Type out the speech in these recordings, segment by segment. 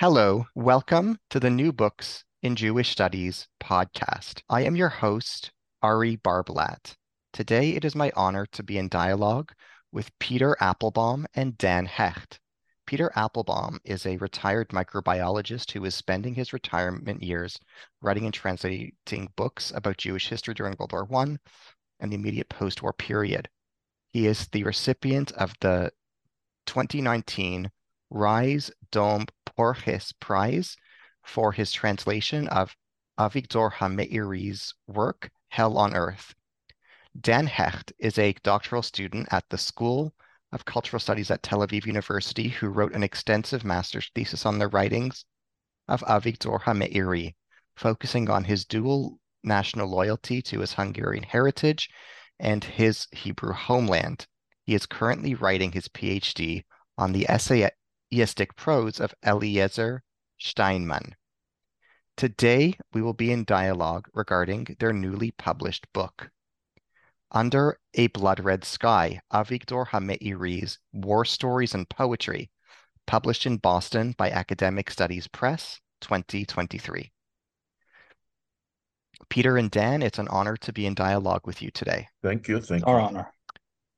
Hello, welcome to the New Books in Jewish Studies podcast. I am your host, Ari Barbalat. Today it is my honor to be in dialogue with Peter Appelbaum and Dan Hecht. Peter Appelbaum is a retired microbiologist who is spending his retirement years writing and translating books about Jewish history during World War I and the immediate post war period. He is the recipient of the 2019 Rise Domb Porjes Prize for his translation of Avigdor HaMeiri's work, Hell on Earth. Dan Hecht is a doctoral student at the School of Cultural Studies at Tel Aviv University who wrote an extensive master's thesis on the writings of Avigdor HaMeiri, focusing on his dual national loyalty to his Hungarian heritage and his Hebrew homeland. He is currently writing his PhD on the essay essayistic prose of Eliezer Steinmann. Today, we will be in dialogue regarding their newly published book. Under a Blood Red Sky, Avigdor HaMeiri's War Stories and Poetry, published in Boston by Academic Studies Press, 2023. Peter and Dan, it's an honor to be in dialogue with you today. Thank you. Thank Our you. honor.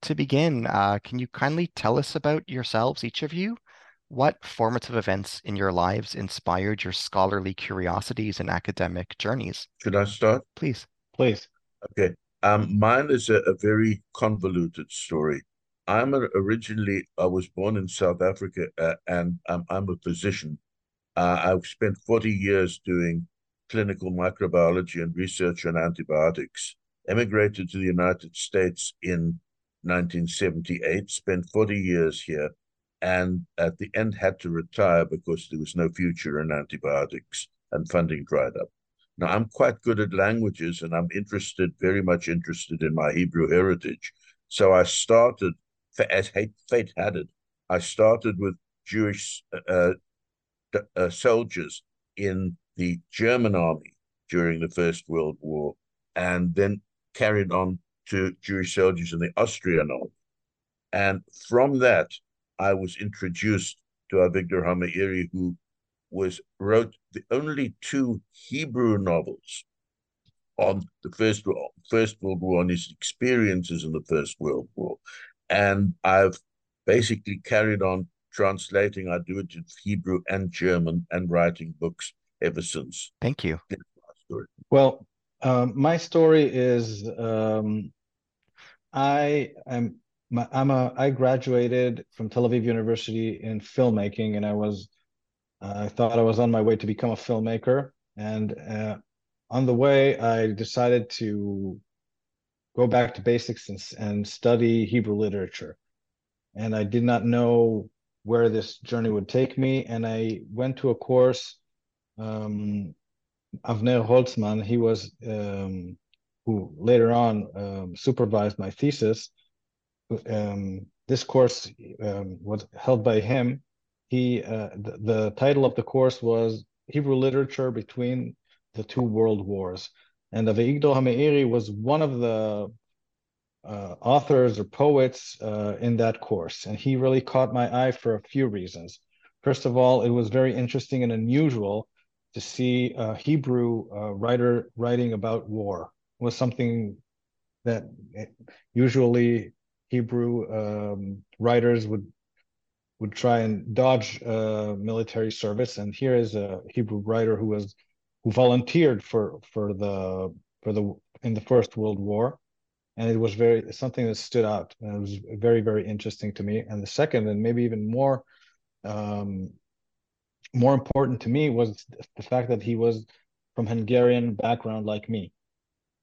To begin, uh, can you kindly tell us about yourselves, each of you, what formative events in your lives inspired your scholarly curiosities and academic journeys? Should I start? Please. Please. Okay. Um, mine is a, a very convoluted story. I'm a, originally, I was born in South Africa uh, and um, I'm a physician. Uh, I've spent 40 years doing clinical microbiology and research on antibiotics. Emigrated to the United States in 1978, spent 40 years here, and at the end had to retire because there was no future in antibiotics and funding dried up. Now I'm quite good at languages and I'm interested, very much interested in my Hebrew heritage. So I started, as fate had it, I started with Jewish uh, uh, soldiers in the German army during the First World War, and then carried on to Jewish soldiers in the Austrian army. And from that, I was introduced to Avigdor HaMeiri, who was wrote the only two Hebrew novels on the First First World War and his experiences in the First World War, and I've basically carried on translating. I do it in Hebrew and German and writing books ever since. Thank you. Well, um, my story is um, I am my, I'm a I graduated from Tel Aviv University in filmmaking, and I was uh, I thought I was on my way to become a filmmaker, and uh, on the way I decided to go back to basics and, and study Hebrew literature, and I did not know where this journey would take me, and I went to a course. Um, Avner Holtzman, he was um, who later on um, supervised my thesis um, this course um, was held by him. He uh, the, the, title of the course was Hebrew Literature Between the Two World Wars, and Avigdor HaMeiri was one of the uh, authors or poets uh, in that course, and he really caught my eye for a few reasons. First of all, it was very interesting and unusual to see a Hebrew uh, writer writing about war. It was something that usually Hebrew um, writers would would try and dodge uh, military service, and here is a Hebrew writer who was who volunteered for for the for the in the First World War, and it was very something that stood out. And it was very very interesting to me. And the second, and maybe even more um, more important to me, was the fact that he was from Hungarian background like me.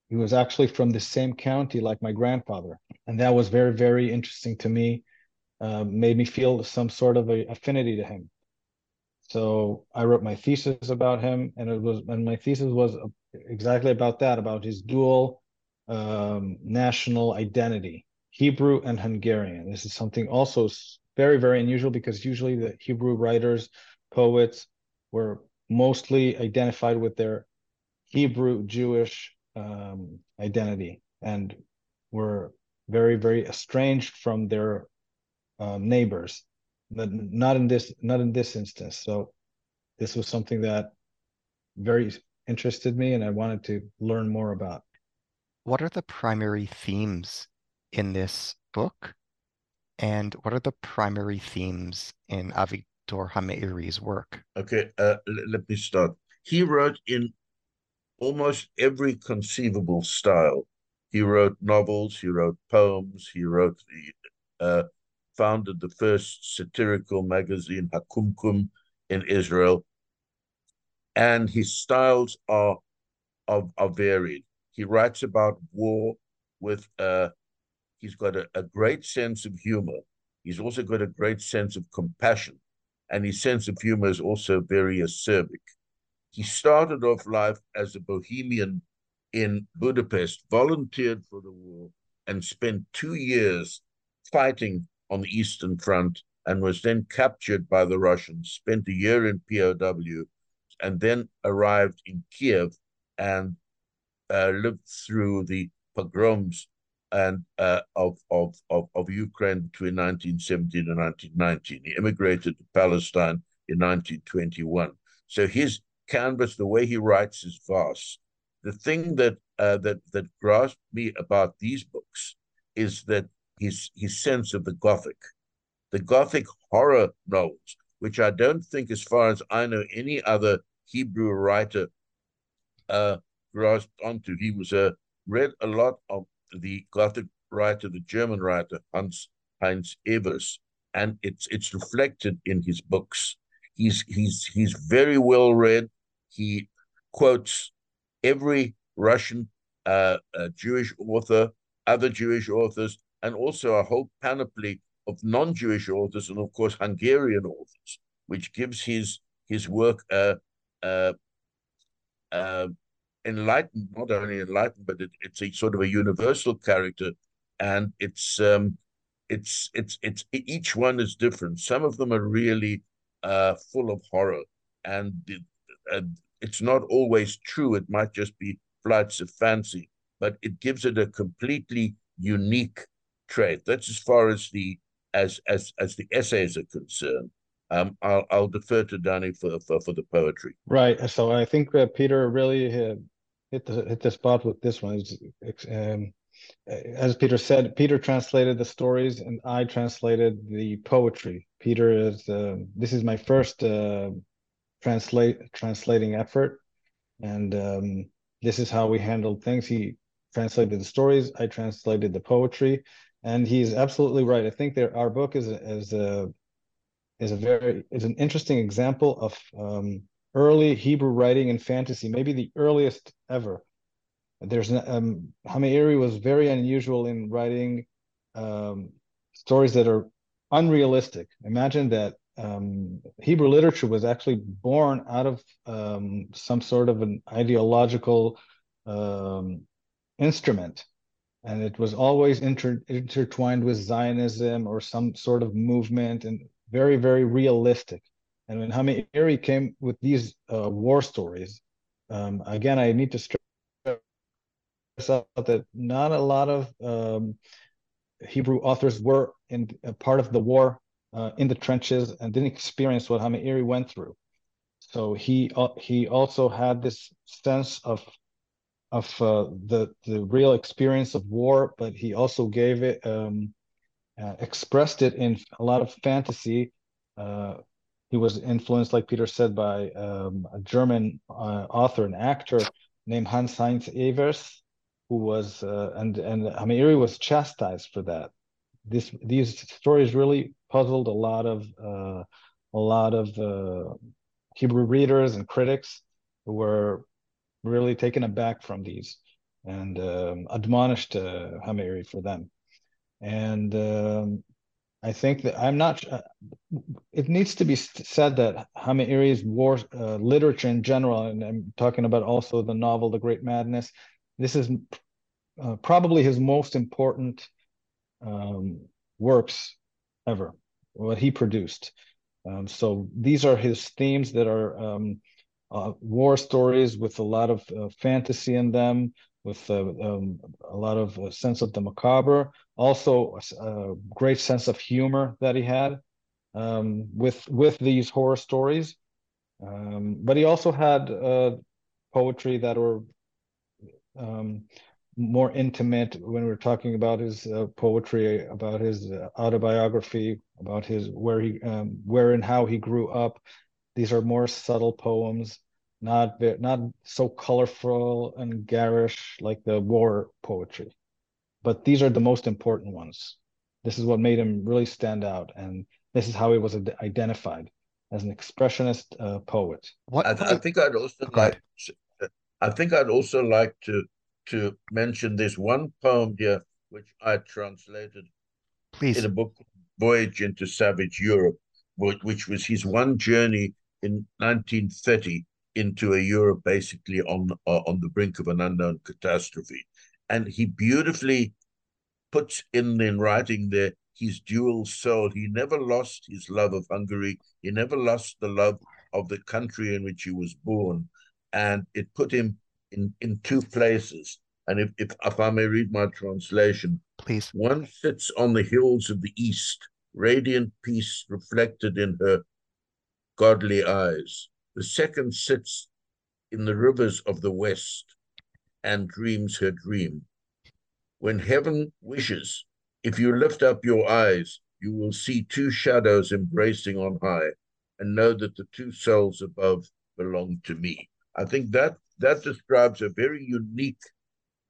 He was actually from the same county like my grandfather. And that was very, very interesting to me uh, made me feel some sort of a affinity to him. So I wrote my thesis about him, and it was and my thesis was exactly about that, about his dual um, national identity, Hebrew and Hungarian. This is something also very very unusual because usually the Hebrew writers, poets were mostly identified with their Hebrew Jewish um, identity. And were very very estranged from their um, neighbors. But not in this not in this instance. So this was something that very interested me and i wanted to learn more about. What are the primary themes in this book? And what are the primary themes in Avigdor Hameiri's work? Okay uh, let me start. He wrote in almost every conceivable style he wrote novels he wrote poems he wrote the uh, founded the first satirical magazine, Hakumkum, in Israel. And his styles are, are, are varied. He writes about war with, uh, he's got a, a great sense of humor. He's also got a great sense of compassion. And his sense of humor is also very acerbic. He started off life as a bohemian in Budapest, volunteered for the war, and spent two years fighting on the Eastern Front and was then captured by the Russians, spent a year in POW, and then arrived in Kiev and uh, lived through the pogroms and uh, of, of, of, of Ukraine between 1917 and 1919. He immigrated to Palestine in 1921. So his canvas, the way he writes, is vast. The thing that uh, that that grasped me about these books is that his his sense of the Gothic, the Gothic horror novels, which I don't think, as far as I know, any other Hebrew writer uh, grasped onto. He was uh, read a lot of the Gothic writer, the German writer Hans Heinz Ewers, and it's it's reflected in his books. He's he's he's very well read. He quotes every Russian uh, uh, Jewish author, other Jewish authors, and also a whole panoply of non-Jewish authors and of course Hungarian authors, which gives his his work a, a, a enlightened, not only enlightened, but it, it's a sort of a universal character, and it's um, it's it's it's each one is different. Some of them are really uh, full of horror, and uh, it's not always true. It might just be flights of fancy, but it gives it a completely unique trait. That's as far as the as as as the essays are concerned. Um, I'll I'll defer to Danny for for, for the poetry. Right. So I think uh, Peter really hit, hit the hit the spot with this one. Um, as Peter said, Peter translated the stories, and I translated the poetry. Peter is uh, this is my first uh, translate translating effort, and um, this is how we handled things. He translated the stories, I translated the poetry, and he's absolutely right. I think there our book is is a is a very is an interesting example of um, early Hebrew writing and fantasy, maybe the earliest ever. There's um, Hameiri was very unusual in writing um, stories that are unrealistic. Imagine that um, Hebrew literature was actually born out of um, some sort of an ideological um, instrument and it was always inter- intertwined with Zionism or some sort of movement and very, very realistic. And when Hameiri came with these uh, war stories, um, again, I need to stress out that not a lot of um, Hebrew authors were in part of the war uh, in the trenches and didn't experience what Hameiri went through. So he uh, he also had this sense of of uh, the the real experience of war, but he also gave it um, uh, expressed it in a lot of fantasy. Uh, he was influenced, like Peter said, by um, a German uh, author and actor named Hans Heinz Ewers, who was and and Hameiri was chastised for that. This these stories really puzzled a lot of uh, a lot of Hebrew readers and critics who were really taken aback from these and um, admonished uh, for them. And um, I think that I'm not. Uh, it needs to be said that Hameiri's war uh, literature in general, and I'm talking about also the novel *The Great Madness*. This is uh, probably his most important um, works ever. What he produced. Um, so these are his themes that are um, uh, war stories with a lot of uh, fantasy in them, with uh, um, a lot of uh, sense of the macabre, also a, a, great sense of humor that he had um, with with these horror stories. Um, but he also had uh, poetry that were um, more intimate when we are talking about his uh, poetry, about his uh, autobiography, about his where he um, where and how he grew up. These are more subtle poems, not not so colorful and garish like the war poetry. But these are the most important ones. This is what made him really stand out, and this is how he was identified as an expressionist uh, poet. What I, I, think I'd also like. I think I'd also like to to mention this one poem here, which I translated Please. in a book, Voyage into Savage Europe, which was his one journey in 1930 into a Europe basically on uh, on the brink of an unknown catastrophe. And he beautifully puts in in writing there his dual soul. He never lost his love of Hungary. He never lost the love of the country in which he was born. And it put him in, in two places. And if, if, if I may read my translation, please. One sits on the hills of the east, radiant peace reflected in her godly eyes. The second sits in the rivers of the west and dreams her dream. When heaven wishes, if you lift up your eyes, you will see two shadows embracing on high and know that the two souls above belong to me. I think that that describes a very unique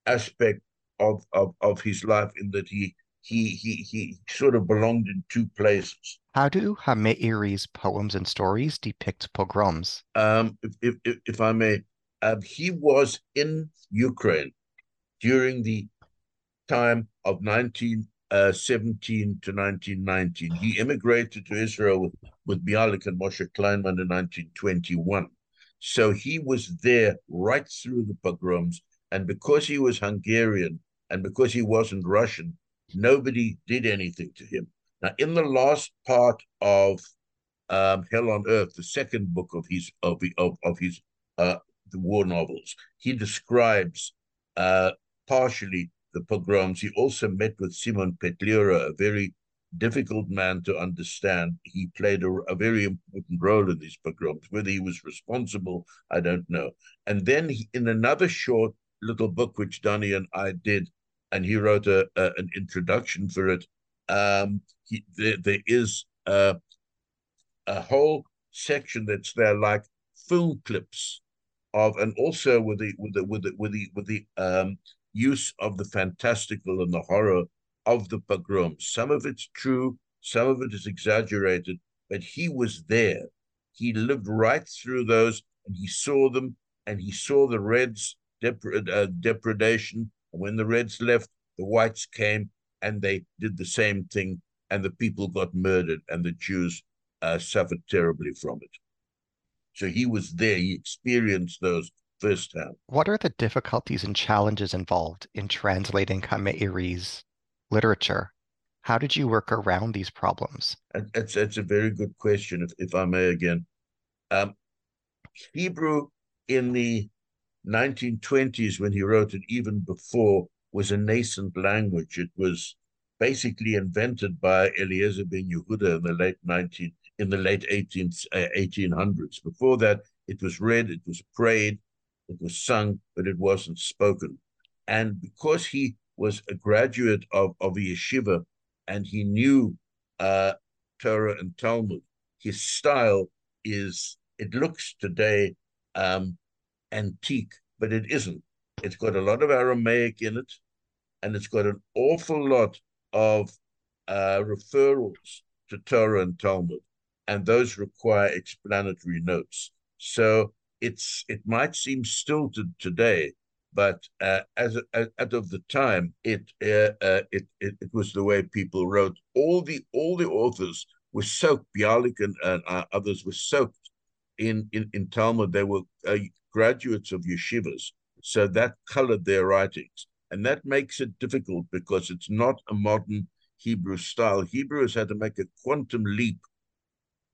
aspect of, of, of his life in that he he he he sort of belonged in two places. How do Hameiri's poems and stories depict pogroms? Um, if, if, if I may, um, he was in Ukraine during the time of 1917 uh, to 1919. He immigrated to Israel with, with Bialik and Moshe Kleinman in 1921. So he was there right through the pogroms. And because he was Hungarian and because he wasn't Russian, nobody did anything to him. Now, in the last part of um, Hell on Earth, the second book of his of of, of his uh, the war novels, he describes uh, partially the pogroms. He also met with Simon Petliura, a very difficult man to understand. He played a, a, very important role in these pogroms. Whether he was responsible, I don't know. And then he, in another short little book, which Donnie and I did, and he wrote a, a an introduction for it. Um, he, there, there is a, a whole section that's there, like film clips of, and also with the with the with the with the with the um, use of the fantastical and the horror of the pogroms. Some of it's true, some of it is exaggerated, but he was there. He lived right through those and he saw them and he saw the Reds' uh, depredation. And when the Reds left, the Whites came and they did the same thing, and the people got murdered, and the Jews uh, suffered terribly from it. So he was there, he experienced those firsthand. What are the difficulties and challenges involved in translating Hameiri's literature. How did you work around these problems? It's, that's a very good question, if, if I may again. Um, Hebrew in the 1920s, when he wrote it, even before, was a nascent language. It was basically invented by Eliezer ben Yehuda in the late 19 in the late 18th, uh, 1800s. Before that, it was read, it was prayed, it was sung, but it wasn't spoken. And because he was a graduate of, of a yeshiva and he knew uh, Torah and Talmud. His style is, it looks today um, antique, but it isn't. It's got a lot of Aramaic in it, and it's got an awful lot of uh, referrals to Torah and Talmud, and those require explanatory notes. So it's it might seem stilted today, but uh, as, as out of the time, it, uh, uh, it it it was the way people wrote. All the all the authors were soaked. Bialik and, and uh, others were soaked in in in Talmud. They were uh, graduates of yeshivas, so that colored their writings, and that makes it difficult because it's not a modern Hebrew style. Hebrew has had to make a quantum leap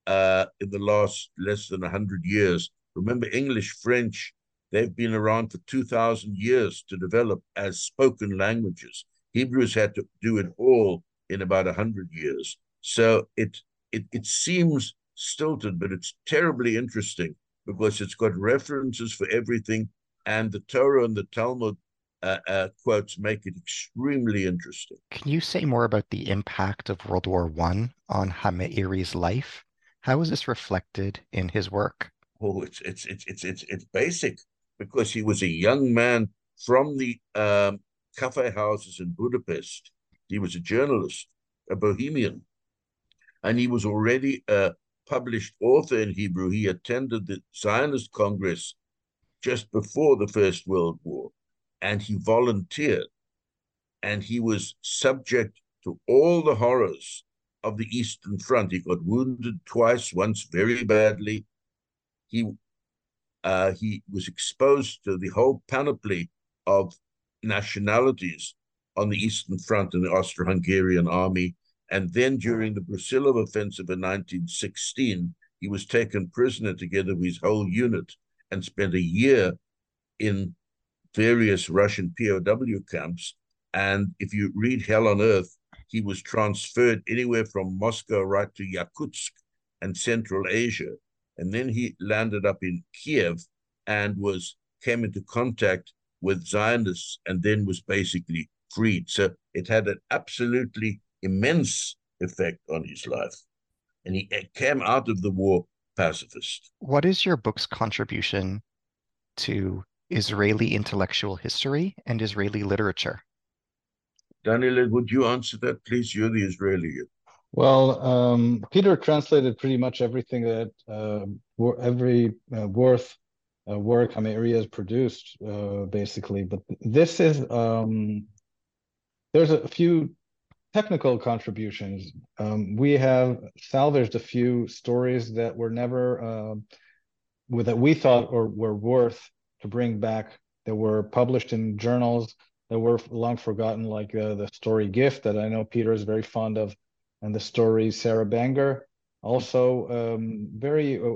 uh, in the last less than hundred years. Remember, English, French They've been around for 2,000 years to develop as spoken languages. Hebrews had to do it all in about 100 years. So it, it, it seems stilted, but it's terribly interesting because it's got references for everything. And the Torah and the Talmud uh, uh, quotes make it extremely interesting. Can you say more about the impact of World War One on Hameiri's life? How is this reflected in his work? Oh, it's it's it's it's it's it's basic because he was a young man from the um, cafe houses in Budapest. He was a journalist, a bohemian, and he was already a published author in Hebrew. He attended the Zionist Congress just before the First World War, and he volunteered, and he was subject to all the horrors of the Eastern Front. He got wounded twice, once very badly. He uh, he was exposed to the whole panoply of nationalities on the Eastern Front in the Austro-Hungarian army. And then during the Brusilov offensive in 1916, he was taken prisoner together with his whole unit and spent a year in various Russian POW camps. And if you read Hell on Earth, he was transferred anywhere from Moscow right to Yakutsk and Central Asia and then he landed up in Kiev and was came into contact with Zionists and then was basically freed. So it had an absolutely immense effect on his life. And he uh, came out of the war pacifist. What is your book's contribution to Israeli intellectual history and Israeli literature? Daniel, would you answer that, please? You're the Israeli. Well, um, Peter translated pretty much everything that uh, every uh, worth uh, work Hameiri has produced, uh, basically. But this is um, there's a few technical contributions. Um, we have salvaged a few stories that were never um, that we thought or were worth to bring back. That were published in journals that were long forgotten, like uh, the story "Gift" that I know Peter is very fond of and the story Sarah Banger. Also, um, very uh,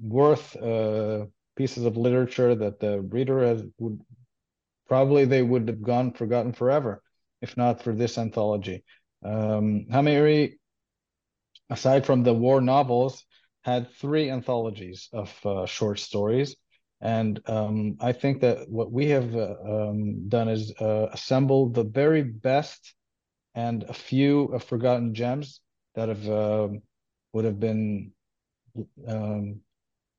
worth uh, pieces of literature that the reader has would probably they would have gone forgotten forever if not for this anthology. Um, aside from the war novels, had three anthologies of uh, short stories. And um, I think that what we have uh, um, done is uh, assemble the very best and a few forgotten gems that have uh, would have been um,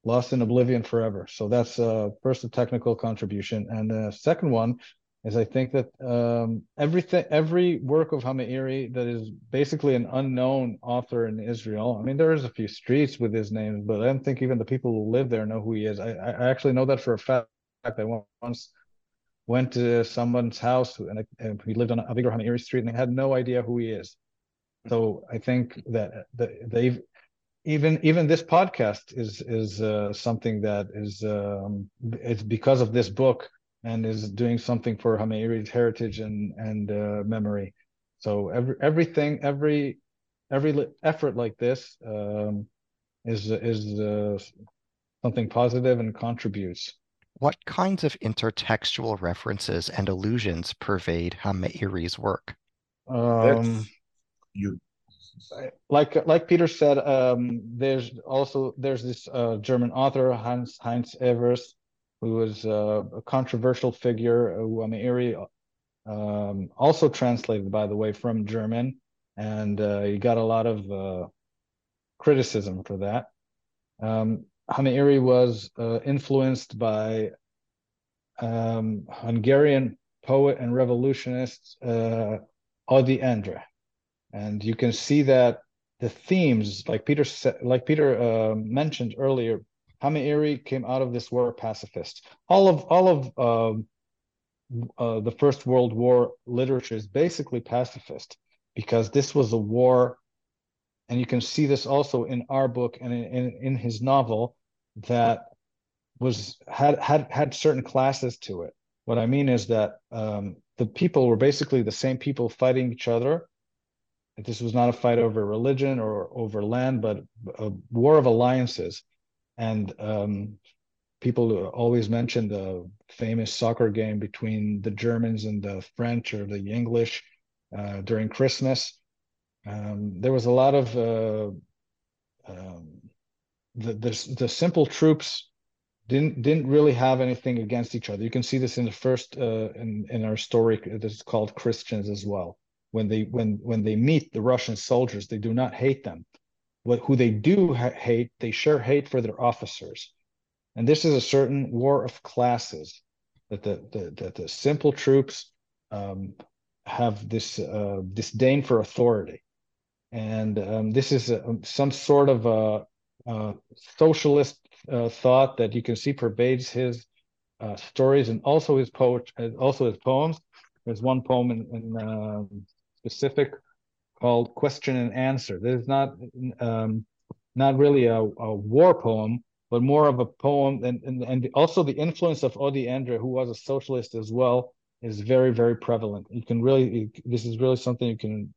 lost in oblivion forever. So that's uh, first a technical contribution, and the second one is I think that um, everything, every work of Hameiri that is basically an unknown author in Israel. I mean, there is a few streets with his name, but I don't think even the people who live there know who he is. I, I actually know that for a fact. I once went to someone's house and, and he lived on Avigdor Hameiri Street and they had no idea who he is. So I think that they've even even this podcast is is uh, something that is um, it's because of this book and is doing something for Hameiri's heritage and and uh, memory. So every everything every every effort like this um, is is uh, something positive and contributes. What kinds of intertextual references and allusions pervade Hameiri's work? Um, you like like Peter said, um, there's also there's this uh, German author Hans Heinz Ewers, who was uh, a controversial figure who Hameiri um, also translated, by the way, from German, and uh, he got a lot of uh, criticism for that. Um, Hameiri was uh, influenced by um, Hungarian poet and revolutionist uh, Ady Endre, and you can see that the themes, like Peter like Peter uh, mentioned earlier, Hameiri came out of this war pacifist. All of all of um, uh, the First World War literature is basically pacifist because this was a war, and you can see this also in our book and in, in, in his novel that was had had had certain classes to it. What I mean is that um, the people were basically the same people fighting each other. This was not a fight over religion or over land, but a war of alliances. And um, people always mention the famous soccer game between the Germans and the French or the English uh, during Christmas. Um, there was a lot of uh, um, the, the the simple troops didn't didn't really have anything against each other. You can see this in the first uh, in in our story that's called Christians as well. When they when when they meet the Russian soldiers, they do not hate them. What who they do ha- hate, they share hate for their officers, and this is a certain war of classes that the the that the simple troops um, have this uh, disdain for authority, and um, this is a, some sort of a, a socialist uh, thought that you can see pervades his uh, stories and also his poet, also his poems. There's one poem in, in uh, specific called "Question and Answer." This is not um, not really a, a, war poem, but more of a poem, and and, and also the influence of Ady Endre, who was a socialist as well, is very very prevalent. You can really this is really something you can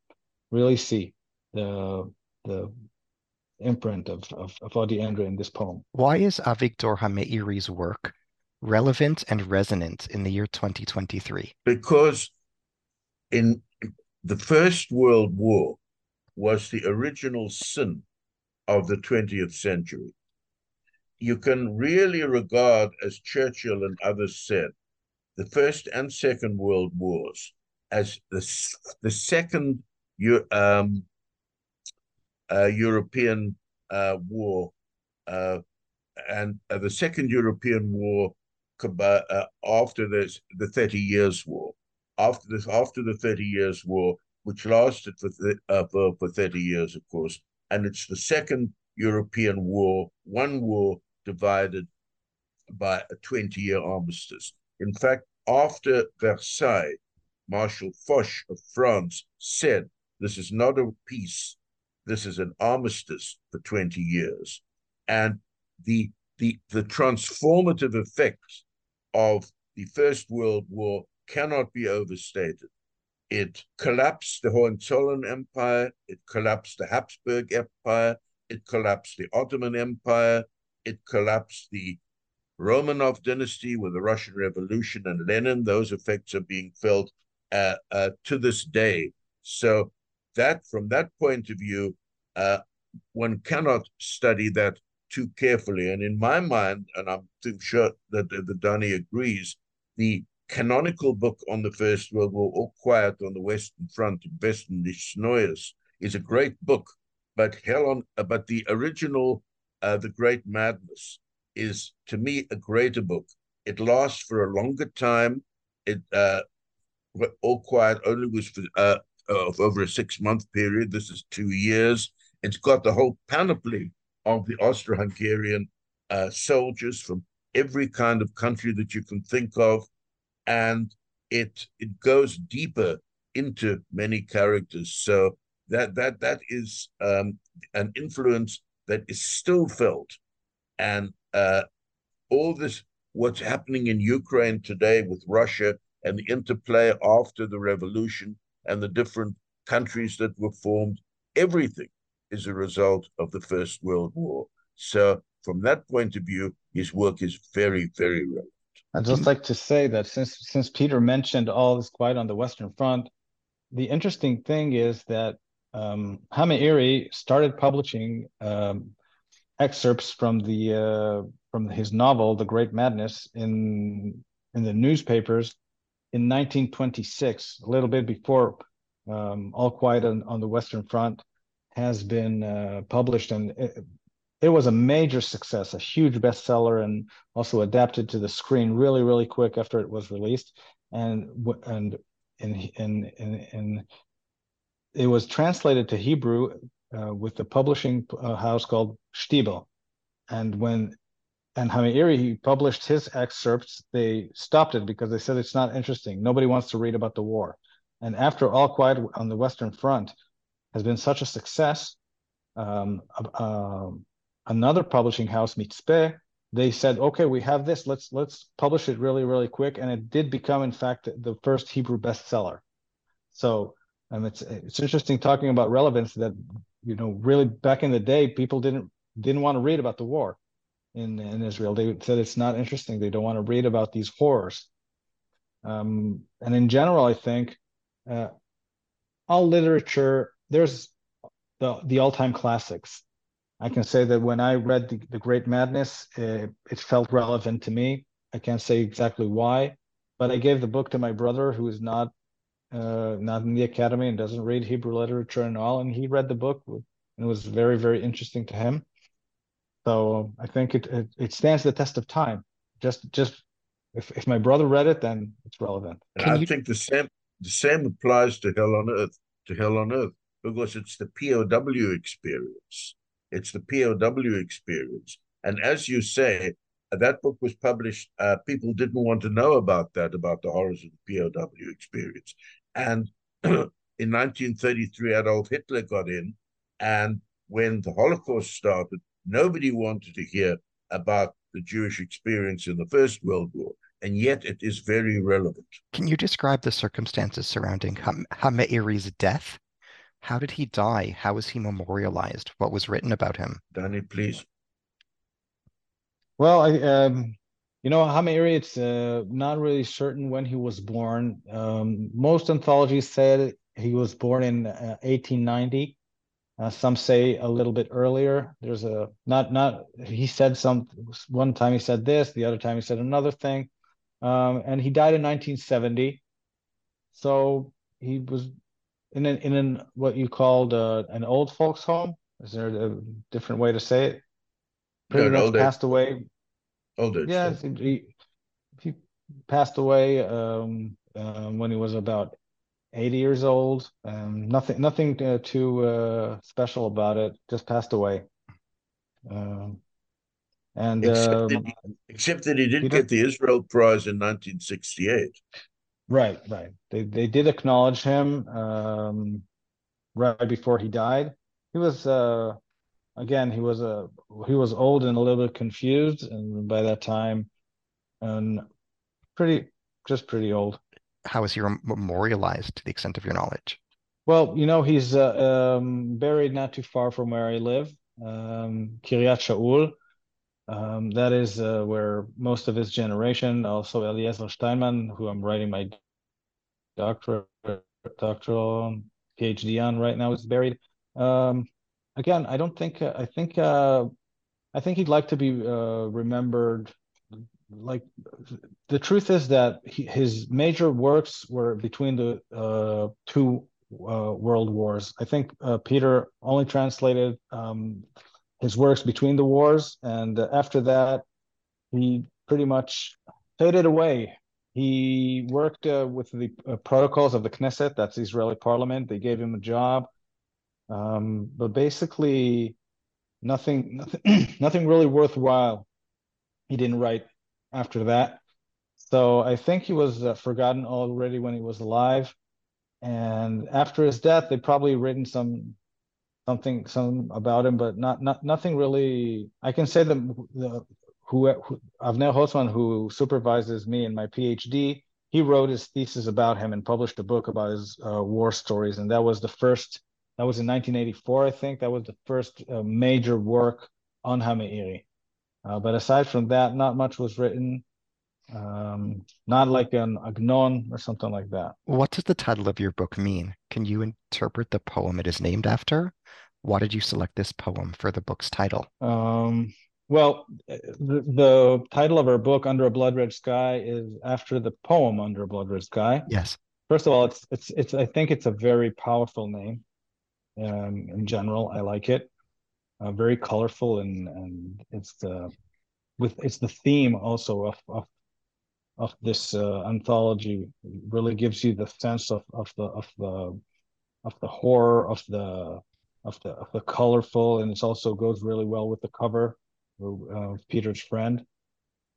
really see the the imprint of, of, of Ady Endre in this poem. Why is Avigdor Hameiri's work relevant and resonant in the year 2023? Because in the First World War was the original sin of the 20th century. You can really regard, as Churchill and others said, the First and Second World Wars as the, the second um, European uh, War uh, and the Second European War after this, the Thirty Years' War. After this, after the Thirty Years' War, which lasted for, for for thirty years, of course, and it's the second European war, one war divided by a 20 year armistice. In fact, after Versailles, Marshal Foch of France said this is not a peace, this is an armistice for 20 years. And the, the, the transformative effects of the First World War cannot be overstated. It collapsed the Hohenzollern Empire, it collapsed the Habsburg Empire, it collapsed the Ottoman Empire, it collapsed the Romanov dynasty with the Russian Revolution and Lenin. Those effects are being felt uh, uh, to this day. So that from that point of view, uh, one cannot study that too carefully. And in my mind, and I'm sure that, that Danny agrees, the canonical book on the First World War, All Quiet on the Western Front, Westen nichts Neues, is a great book. But hell on, but the original, uh, The Great Madness, is to me a greater book. It lasts for a longer time. It uh, All Quiet only was for uh, of over a six month period. This is two years. It's got the whole panoply of the Austro Hungarian uh, soldiers from every kind of country that you can think of. And it it goes deeper into many characters. So that that that is um, an influence that is still felt, and uh, all this what's happening in Ukraine today with Russia and the interplay after the revolution and the different countries that were formed, everything is a result of the First World War. So, from that point of view, his work is very, very relevant. I'd just like to say that since since Peter mentioned all this quiet on the Western Front, the interesting thing is that um, started publishing um, excerpts from the uh, from his novel The Great Madness in in the newspapers in 1926, a little bit before um, All Quiet on, on, the Western Front has been uh, published, and it, it, was a major success, a huge bestseller, and also adapted to the screen really, really quick after it was released, and and in in, in it was translated to Hebrew uh, with the publishing uh, house called Stybel, and when and Hameiri, he published his excerpts. They stopped it because they said it's not interesting. Nobody wants to read about the war. And after All Quiet on the Western Front has been such a success, um, uh, another publishing house, Mitzpeh, they said, "Okay, we have this. Let's let's publish it really, really quick." And it did become, in fact, the first Hebrew bestseller. So, um, it's it's interesting talking about relevance. That you know, really back in the day, people didn't didn't want to read about the war in in Israel. They said it's not interesting. They don't want to read about these horrors. Um, and in general, I think uh, all literature there's the the all time classics. I can say that when I read the, the Great Madness, it, it felt relevant to me. I can't say exactly why, but I gave the book to my brother, who is not uh, not in the academy and doesn't read Hebrew literature and all, and he read the book and it was very very interesting to him. So I think it, it, it stands the test of time. Just just if, if my brother read it, then it's relevant. And I you... think the same the same applies to Hell on Earth to Hell on Earth because it's the POW experience. It's the POW experience, and as you say, that book was published. Uh, people didn't want to know about that, about the horrors of the POW experience, and in 1933, Adolf Hitler got in, and when the Holocaust started, Nobody wanted to hear about the Jewish experience in the First World War, and yet it is very relevant. Can you describe the circumstances surrounding Ham- Hameiri's death? How did he die? How was he memorialized? What was written about him? Danny, please. Well, I, um, you know, Hameiri, it's uh, not really certain when he was born. Um, most anthologies said he was born in uh, 1890. Uh, some say a little bit earlier. There's a not not he said some one time he said this, the other time he said another thing, um, and he died in 1970. So he was in an in an what you called uh, an old folks home. Is there a different way to say it? Pretty no, much passed away. Older. Yeah, he, he passed away um, uh, when he was about 80 years old. Um, nothing, nothing uh, too uh, special about it. Just passed away. Um, and except, um, that he, except, that he, did he get the Israel Prize in 1968. Right, right. They they did acknowledge him um, right before he died. He was uh, again he was a uh, he was old and a little bit confused, and by that time, and pretty just pretty old how is he memorialized to the extent of your knowledge? Well, you know, he's uh, um, buried not too far from where I live, um, Kiryat Shaul. Um, that is uh, where most of his generation, also Eliezer Steinmann, who I'm writing my doctoral, doctoral PhD on right now, is buried. Um, again, I don't think, uh, I think, uh, I think he'd like to be uh, remembered like the truth is that he, his major works were between the uh, two uh, world wars. I think uh, Peter only translated um, his works between the wars, and after that, he pretty much faded away. He worked uh, with the uh, protocols of the Knesset, that's the Israeli parliament. They gave him a job, um, but basically, nothing, nothing, nothing really worthwhile. He didn't write after that. So I think he was uh, forgotten already when he was alive. And after his death, they probably written some something some about him, but not not nothing really. I can say that the who, who Avner Holtzman, who supervises me in my PhD, he wrote his thesis about him and published a book about his uh, war stories, and that was the first. That was in 1984, I think. That was the first uh, major work on Hameiri. Uh, but aside from that, not much was written. Um, not like an Agnon or something like that. What does the title of your book mean? Can you interpret the poem it is named after? Why did you select this poem for the book's title? Um, well, the, the, title of our book, Under a Blood Red Sky, is after the poem Under a Blood Red Sky. Yes. First of all, it's it's it's. I think it's a very powerful name. Um, in general, I like it uh, very colorful and and it's the with it's the theme also of of of this uh, anthology really gives you the sense of of the of the of the horror of the of the of the colorful and it also goes really well with the cover uh, Peter's friend,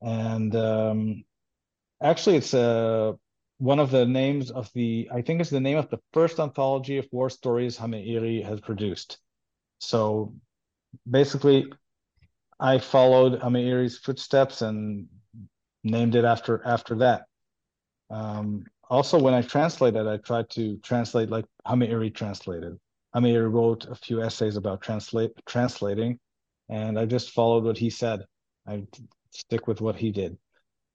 and um, actually, it's uh, one of the names of the I think it's the name of the first anthology of war stories Hameiri has produced. So basically, I followed Hameiri's footsteps and named it after after that. Um, also, when I translated, I tried to translate like Hameiri translated. Hameiri wrote a few essays about translate translating, and I just followed what he said. I stick with what he did.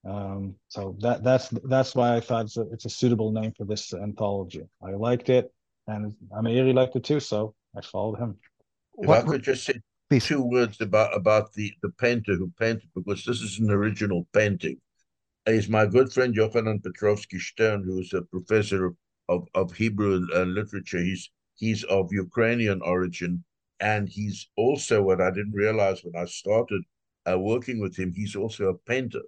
Um, so that that's that's why I thought it's a, it's a suitable name for this anthology. I liked it, and Hameiri liked it too, so I followed him. If what, I could just say please. two words about about the the painter who painted, because this is an original painting. Is my good friend Yochanan Petrovsky Stern, who is a professor of, of, Hebrew uh, literature. He's He's of Ukrainian origin, and he's also what I didn't realize when I started uh, working with him. He's also a painter.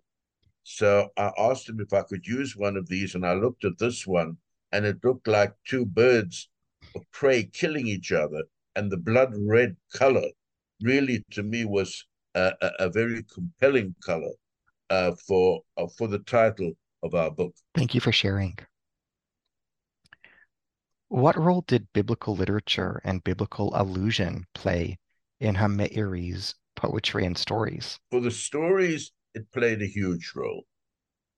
So I asked him if I could use one of these, and I looked at this one, and it looked like two birds of prey killing each other, and the blood red color really, to me, was a, a, a very compelling color uh, for uh, for the title of our book. Thank you for sharing. What role did biblical literature and biblical allusion play in Hameiri's poetry and stories? For the stories, it played a huge role.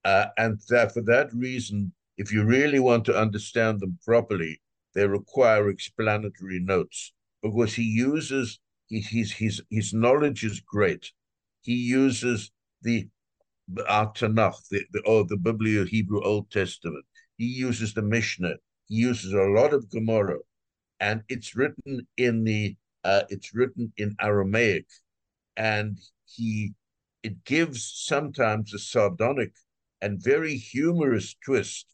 Uh, and that, for that reason, if you really want to understand them properly, they require explanatory notes because he uses his his his knowledge is great. He uses the our Tanakh, the, the or the Biblio Hebrew Old Testament. He uses the Mishnah he uses a lot of Gemara, and it's written in the uh, it's written in Aramaic, and he it gives sometimes a sardonic and very humorous twist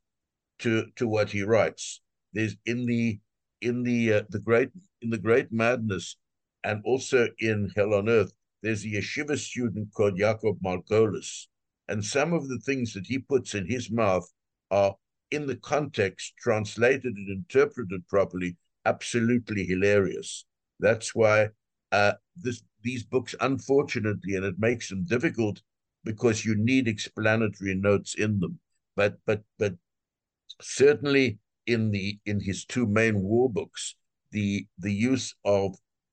to to what he writes. There's in the in the uh, the great in the great madness, and also in Hell on Earth. There's a yeshiva student called Yaakov Margolis, and some of the things that he puts in his mouth are in the context, translated and interpreted properly, absolutely hilarious. That's why uh, this these books, unfortunately, and it makes them difficult because you need explanatory notes in them. But but but certainly in the in his two main war books, the the use of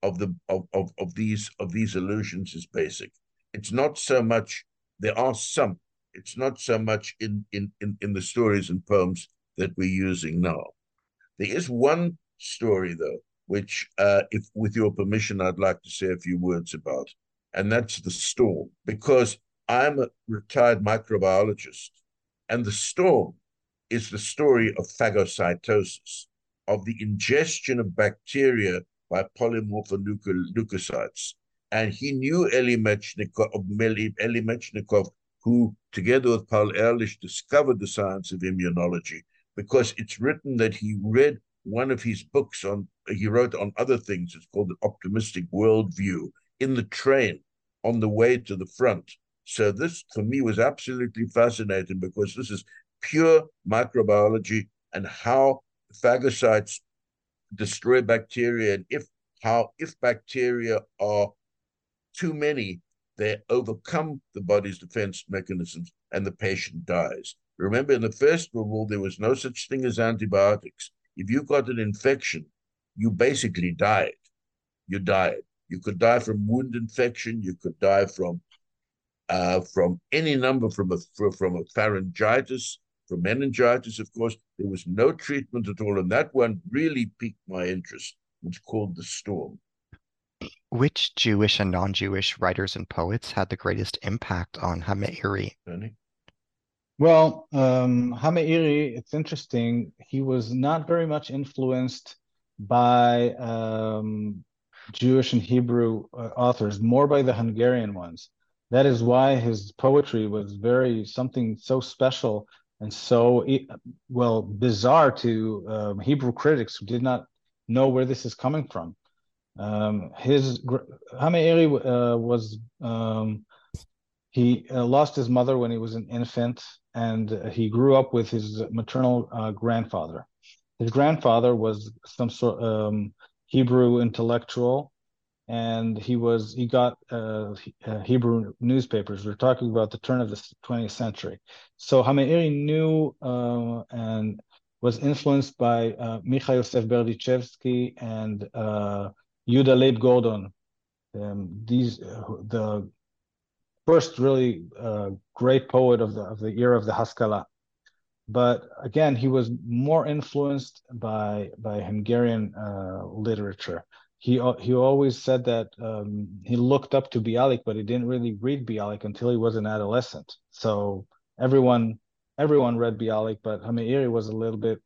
of the of, of, of these of these allusions is basic. It's not so much there are some it's not so much in, in, in, in the stories and poems that we're using now. There is one story, though, which, uh, if with your permission, I'd like to say a few words about, and that's the storm, because I'm a retired microbiologist, and the storm is the story of phagocytosis, of the ingestion of bacteria by polymorpholeucocytes. And he knew Eli Mechnikov who, together with Paul Ehrlich, discovered the science of immunology because it's written that he read one of his books on, he wrote on other things. It's called The Optimistic Worldview in the train on the way to the front. So this, for me, was absolutely fascinating because this is pure microbiology and how phagocytes destroy bacteria and if how if bacteria are too many they overcome the body's defense mechanisms and the patient dies. Remember, in the First World War, there was no such thing as antibiotics. If you got an infection, you basically died. You died. You could die from wound infection. You could die from uh, from any number, from a from a pharyngitis, from meningitis. Of course, there was no treatment at all, and that one really piqued my interest. It's called the storm. Which Jewish and non-Jewish writers and poets had the greatest impact on Hameiri? Well, um, Hameiri, it's interesting. He was not very much influenced by um, Jewish and Hebrew uh, authors, more by the Hungarian ones. That is why his poetry was very something so special and so well bizarre to um, Hebrew critics who did not know where this is coming from. Um, his Hameiri uh, was um, he uh, lost his mother when he was an infant, and he grew up with his maternal uh, grandfather. His grandfather was some sort um, Hebrew intellectual, and he was he got uh, uh, Hebrew newspapers. We're talking about the turn of the 20th century. So Hameiri knew uh, and was influenced by uh, Michael Yosef Berdichevsky and uh, Yuda Leib Gordon. Um, these uh, the first really uh, great poet of the of the era of the Haskalah. But again, he was more influenced by by Hungarian literature he he always said that um, he looked up to Bialik, but he didn't really read Bialik until he was an adolescent. So everyone everyone read Bialik, but Hameiri was a little bit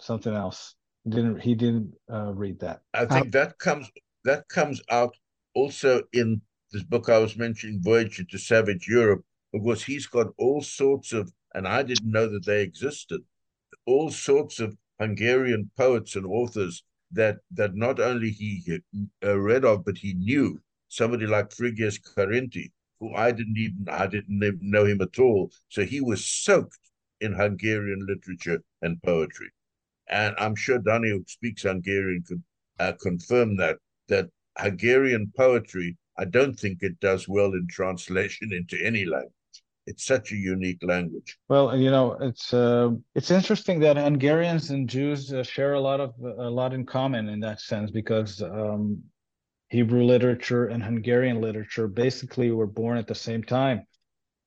something else. He didn't he didn't uh, read that? I think that comes that comes out also in this book I was mentioning, Voyage to Savage Europe, because he's got all sorts of, and I didn't know that they existed, all sorts of Hungarian poets and authors that that not only he uh, read of, but he knew somebody like Frigyes Karinthy, who I didn't even I didn't even know him at all. So he was soaked in Hungarian literature and poetry, and I'm sure Danny, who speaks Hungarian, could uh, confirm that that Hungarian poetry. I don't think it does well in translation into any language it's such a unique language. Well, you know, it's uh, it's interesting that Hungarians and Jews uh, share a lot of a lot in common in that sense because um, Hebrew literature and Hungarian literature basically were born at the same time.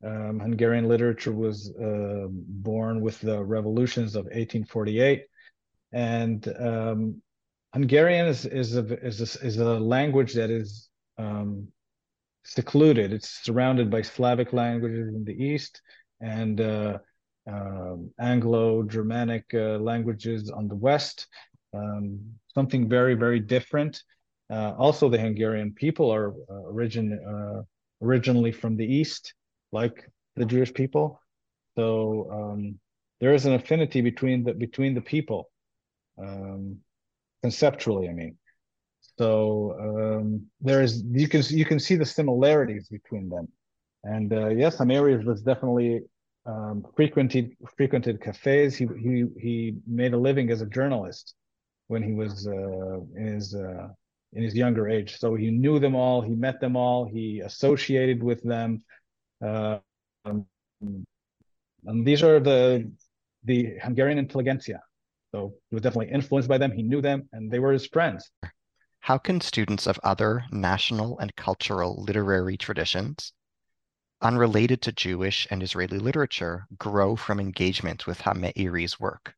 Um, Hungarian literature was uh, born with the revolutions of 1848, and um, Hungarian is is a, is a, is a language that is um, secluded. It's surrounded by Slavic languages in the east and uh, uh, Anglo-Germanic uh, languages on the west. Um, something very, very different. Uh, also, the Hungarian people are uh, origin, uh, originally from the east, like the Jewish people. So um, there is an affinity between the between the people, um, conceptually. I mean, so um, there is you can you can see the similarities between them, and uh, yes, Hameiri was definitely um, frequented frequented cafes. He he he made a living as a journalist when he was uh, in his uh, in his younger age. So he knew them all. He met them all. He associated with them. Um, and these are the the Hungarian intelligentsia. So he was definitely influenced by them. He knew them, and they were his friends. How can students of other national and cultural literary traditions, unrelated to Jewish and Israeli literature, grow from engagement with Hameiri's work?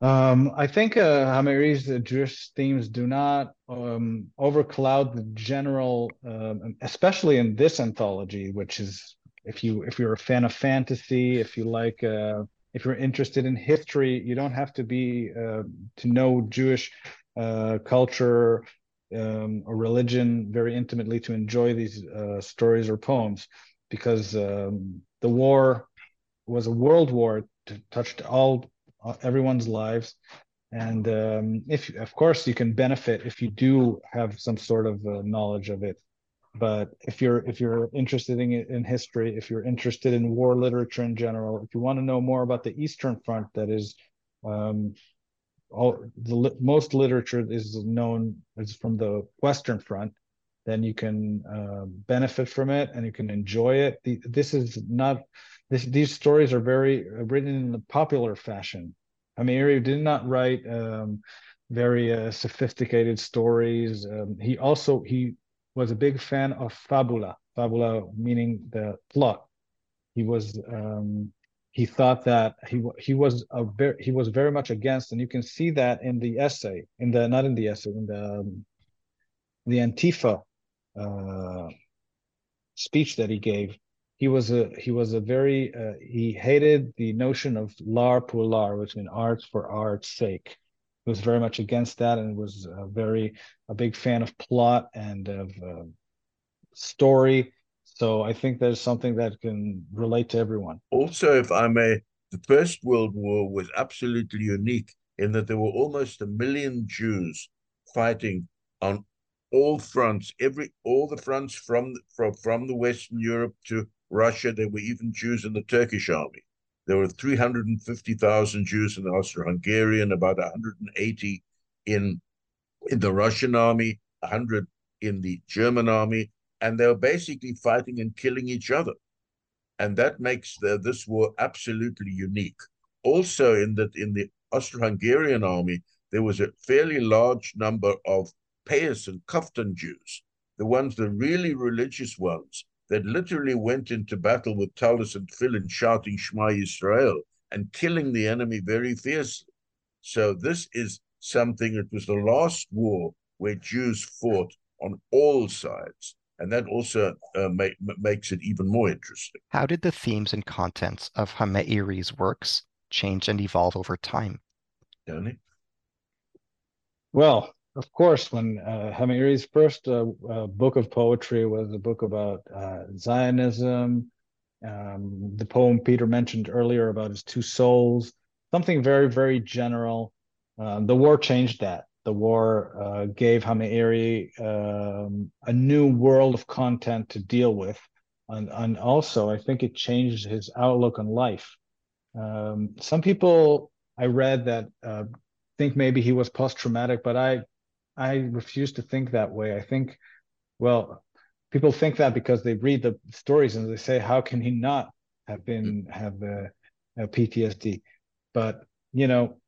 Um, I think uh, Hameiri's uh, Jewish themes do not um, overcloud the general, um, especially in this anthology, which is if you if you're a fan of fantasy, if you like, uh, if you're interested in history, you don't have to be uh, to know Jewish uh, culture um, or religion very intimately to enjoy these uh, stories or poems because um, the war was a world war that touched all uh, everyone's lives. And um, if of course you can benefit if you do have some sort of uh, knowledge of it. But if you're if you're interested in in history if you're interested in war literature in general if you want to know more about the eastern front that is um, all the most literature is known is from the Western Front, then you can uh, benefit from it and you can enjoy it. The, this is not this, these stories are very uh, written in the popular fashion. I mean, Hameiri did not write um, very uh, sophisticated stories. Um, he also he was a big fan of fabula. Fabula meaning the plot. He was um, he thought that he he was a very he was very much against, and you can see that in the essay, in the not in the essay, in the um, the Antifa uh, speech that he gave. He was a he was a very uh, he hated the notion of l'art pour l'art, which means art for art's sake. He was very much against that, and was a very a big fan of plot and of uh, story so I think there's something that can relate to everyone. Also, if I may, the First World War was absolutely unique in that there were almost a million Jews fighting on all fronts, every all the fronts from from from the Western Europe to Russia. There were even Jews in the Turkish army. There were 350,000 Jews in the Austro-Hungarian, about 180 in in the Russian army, 100 in the German army, and they were basically fighting and killing each other. And that makes the, this war absolutely unique. Also, in that in the Austro-Hungarian army, there was a fairly large number of Payas and Kaftan Jews, the ones, the really religious ones, that literally went into battle with Tallis and Tfillin shouting Shema Yisrael and killing the enemy very fiercely. So this is something, it was the last war where Jews fought on all sides. And that also uh, make, makes it even more interesting. How did the themes and contents of Hameiri's works change and evolve over time? Tony? Well, of course, when uh, Hameiri's first uh, uh, book of poetry was a book about uh, Zionism, um, the poem Peter mentioned earlier about his two souls, something very, very general. Um, the war changed that. The war uh, gave Hameiri um, a new world of content to deal with. And, and also, I think it changed his outlook on life. Um, some people I read that uh, think maybe he was post-traumatic, but I I refuse to think that way. I think, well, people think that because they read the stories and they say, how can he not have been have a, a PTSD? But you know,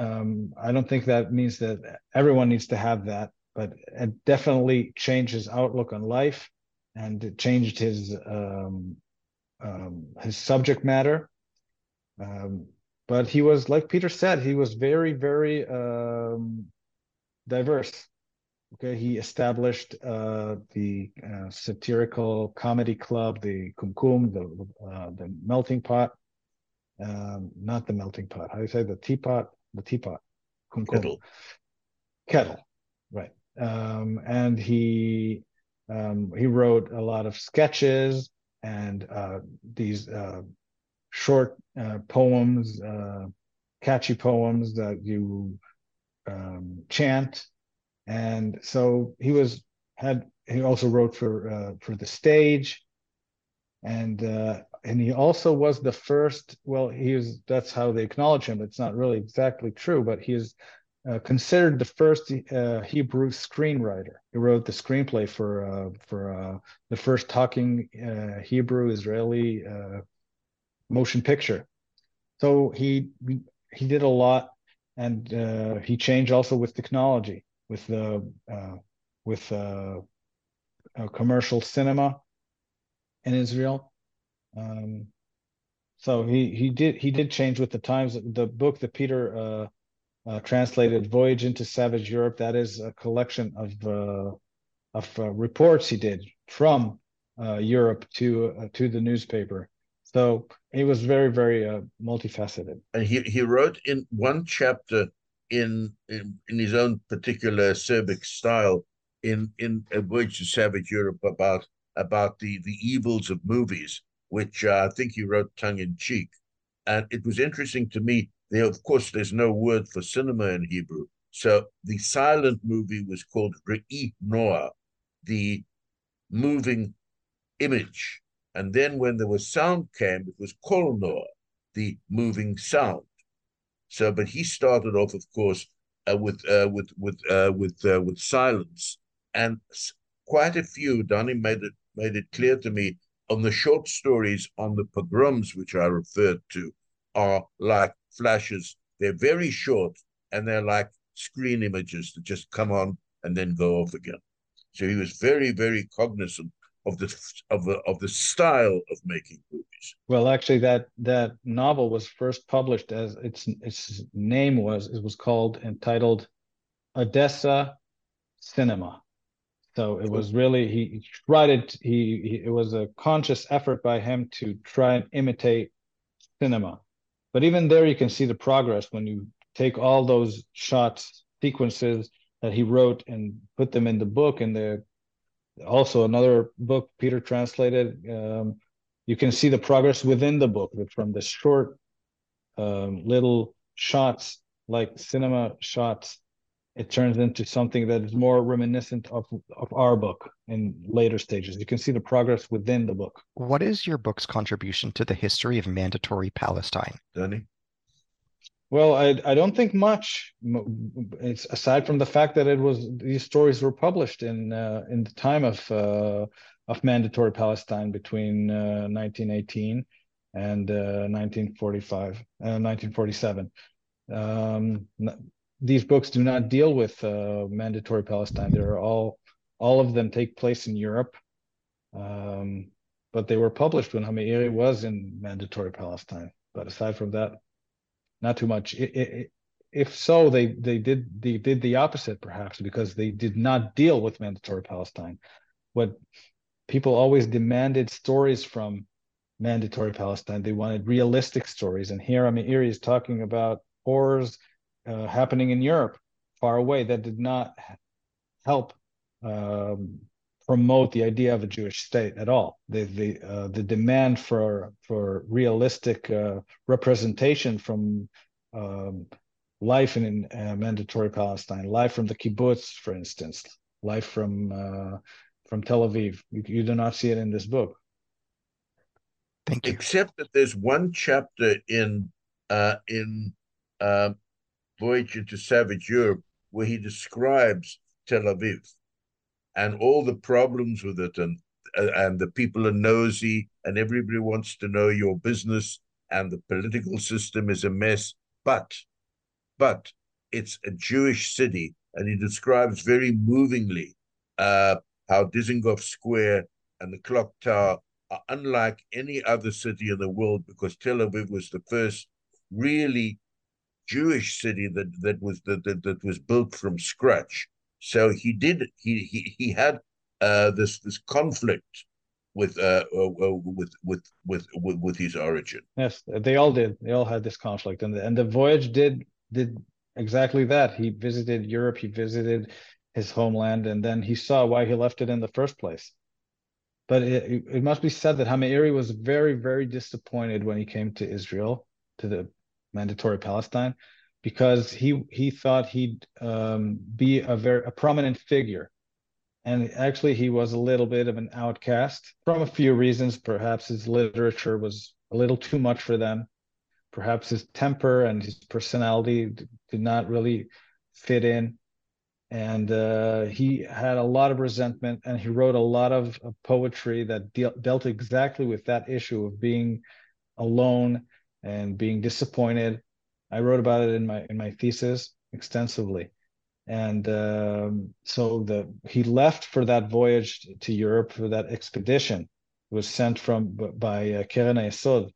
um, I don't think that means that everyone needs to have that. But it definitely changed his outlook on life, and it changed his um, um, his subject matter. Um, but he was, like Peter said, he was very, very um, diverse. Okay, he established uh, the uh, satirical comedy club, the Kum the uh, the melting pot, um, not the melting pot. How do you say the teapot? The teapot, Kumkum. Kettle. Kettle, right? Um, and he um, he wrote a lot of sketches and uh, these uh, short uh, poems, catchy poems that you um, chant, and so he was had he also wrote for uh, for the stage, and uh, and he also was the first. Well, he was that's how they acknowledge him. It's not really exactly true, but he is uh, considered the first uh, Hebrew screenwriter. He wrote the screenplay for uh, for uh, the first talking uh, Hebrew Israeli uh, motion picture. So he he did a lot and he changed also with technology, with the with commercial cinema in Israel. Um, so he he did he did change with the times. The book that Peter uh, uh, translated, "Voyage into Savage Europe," that is a collection of uh, of reports he did from Europe to to the newspaper so he was very, very uh, multifaceted. And he, he wrote in one chapter in, in, in his own particular Serbic style in in Voyage to Savage Europe about about the the evils of movies, which uh, I think he wrote tongue in cheek. And it was interesting to me. There, of course, there's no word for cinema in Hebrew, so the silent movie was called re'inoa, the moving image and then when there was sound came, it was kolnoa, the moving sound. So, but he started off, of course, uh, with uh, with with uh, with uh, with silence, and quite a few. Donny made it made it clear to me on the short stories on the pogroms, which I referred to, are like flashes. They're very short, and they're like screen images that just come on and then go off again. So he was very, very cognizant of the of the of the style of making movies. Well, actually, that that novel was first published as its its name was it was called entitled Odessa Cinema. So it was really he tried it. He, he it was a conscious effort by him to try and imitate cinema. But even there, you can see the progress when you take all those shots sequences that he wrote and put them in the book and the also another book Peter translated. Um, you can see the progress within the book from the short um, little shots, like cinema shots. It turns into something that is more reminiscent of, of our book in later stages. You can see the progress within the book. What is your book's contribution to the history of mandatory Palestine? Danny? Well, I I don't think much. It's aside from the fact that it was these stories were published in uh, in the time of uh, of mandatory Palestine between uh, 1918 and 1945, uh, 1947. Uh, um, these books do not deal with uh, mandatory Palestine. They're all all of them take place in Europe, um, but they were published when Hameiri was in mandatory Palestine. But aside from that, not too much. It, it, if so, they they did they did the opposite perhaps because they did not deal with mandatory Palestine. What people always demanded stories from mandatory Palestine. They wanted realistic stories, and here Hameiri is talking about horrors uh, happening in Europe, far away, that did not help um, promote the idea of a Jewish state at all. The the uh, the demand for for realistic uh, representation from um, life in, in uh, mandatory Palestine, life from the kibbutz, for instance, life from uh, from Tel Aviv. You, you, do not see it in this book. Thank you. Except that there's one chapter in uh, in uh, Voyage into Savage Europe where he describes Tel Aviv. And all the problems with it and and the people are nosy and everybody wants to know your business and the political system is a mess. But but it's a jewish city and he describes very movingly uh, how dizengoff square and the clock tower are unlike any other city in the world because tel aviv was the first really jewish city that that was that, that, that was built from scratch so he did. He he he had uh, this this conflict with uh, uh, uh, with, with with with with his origin. Yes, they all did. They all had this conflict, and the, and the voyage did did exactly that. He visited Europe. He visited his homeland, and then he saw why he left it in the first place. But it, it must be said that Hameiri was very, very disappointed when he came to Israel, to the mandatory Palestine, because he he thought he'd um, be a very a prominent figure, and actually he was a little bit of an outcast from a few reasons. Perhaps his literature was a little too much for them. Perhaps his temper and his personality did not really fit in, and uh, he had a lot of resentment. And he wrote a lot of, of poetry that de- dealt exactly with that issue of being alone and being disappointed I wrote about it in my in my thesis extensively, and um, so the he left for that voyage to Europe for that expedition. It was sent from by uh, Keren Hayesod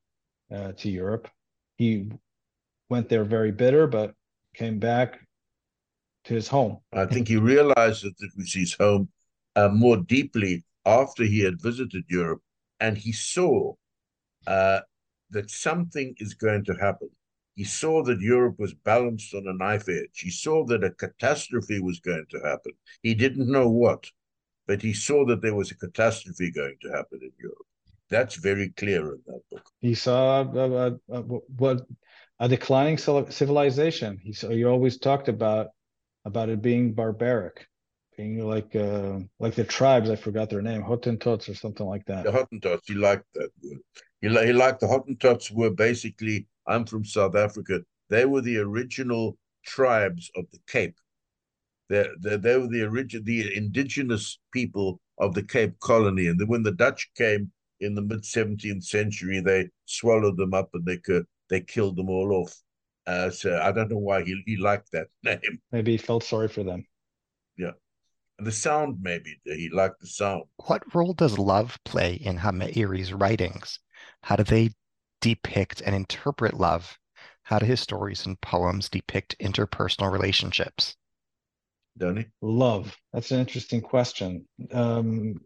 uh, to Europe. He went there very bitter, but came back to his home. I think he realized that it was his home uh, more deeply after he had visited Europe, and he saw uh, that something is going to happen. He saw that Europe was balanced on a knife edge. He saw that a catastrophe was going to happen. He didn't know what, but he saw that there was a catastrophe going to happen in Europe. That's very clear in that book. He saw uh, uh, uh, what a declining civilization. He saw, he always talked about about it being barbaric, being like uh, like the tribes. I forgot their name, Hottentots or something like that. The Hottentots. He liked that word. He, he liked the Hottentots were basically I'm from South Africa. They were the original tribes of the Cape. They, they, they were the origin, the indigenous people of the Cape Colony. And then when the Dutch came in the mid 17th century, they swallowed them up and they could, they killed them all off. Uh, so I don't know why he, he liked that name. Maybe he felt sorry for them. Yeah. And the sound, maybe he liked the sound. What role does love play in Hameiri's writings? How do they depict and interpret love? How do his stories and poems depict interpersonal relationships? Danny? Love. That's an interesting question. Um,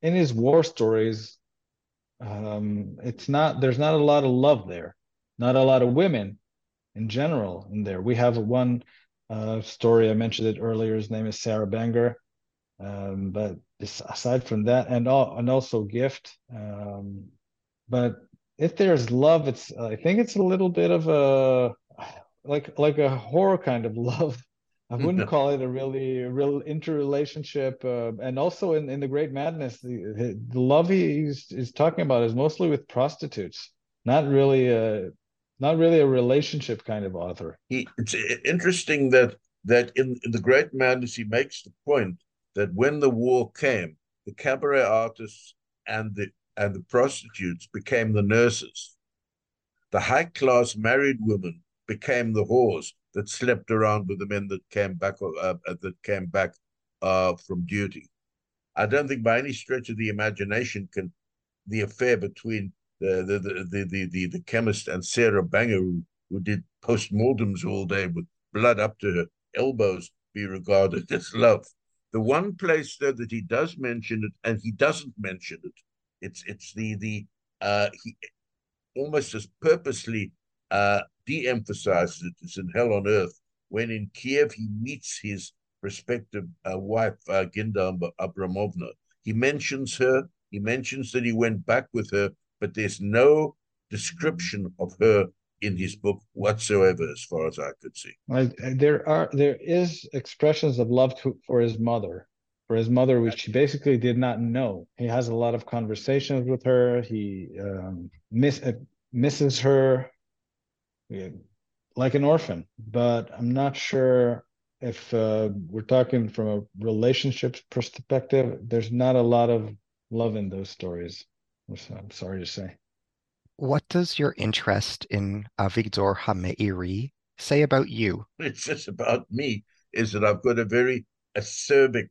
in his war stories, um, it's not there's not a lot of love there, not a lot of women in general in there. We have one uh, story I mentioned it earlier. His name is Sarah Banger, um, but aside from that, and all, and also Gift, um, but if there's love, it's I think it's a little bit of a like like a horror kind of love. I wouldn't call it a really real interrelationship. Uh, and also in, in the Great Madness, the, the love he's is talking about is mostly with prostitutes, not really a not really a relationship kind of author. He, it's interesting that that in, in the Great Madness he makes the point that when the war came, the cabaret artists and the and the prostitutes became the nurses. The high class married women became the whores that slept around with the men that came back uh, uh, that came back uh, from duty. I don't think by any stretch of the imagination can the affair between the the the the the, the chemist and Sarah Banger who, who did postmortems all day with blood up to her elbows be regarded as love. The one place though that he does mention it and he doesn't mention it, it's it's the the uh he almost as purposely uh de-emphasizes it. It's in Hell on Earth when in Kiev he meets his prospective uh, wife uh, Ginda Abramovna. He mentions her. He mentions that he went back with her, but there's no description of her in his book whatsoever, as far as I could see. there are there is expressions of love to, for his mother, for his mother, which he basically did not know. He has a lot of conversations with her. He um, miss, uh, misses her yeah, like an orphan, but I'm not sure if uh, we're talking from a relationships perspective. There's not a lot of love in those stories. I'm sorry to say. What does your interest in Avigdor HaMeiri say about you? It says about me is that I've got a very acerbic,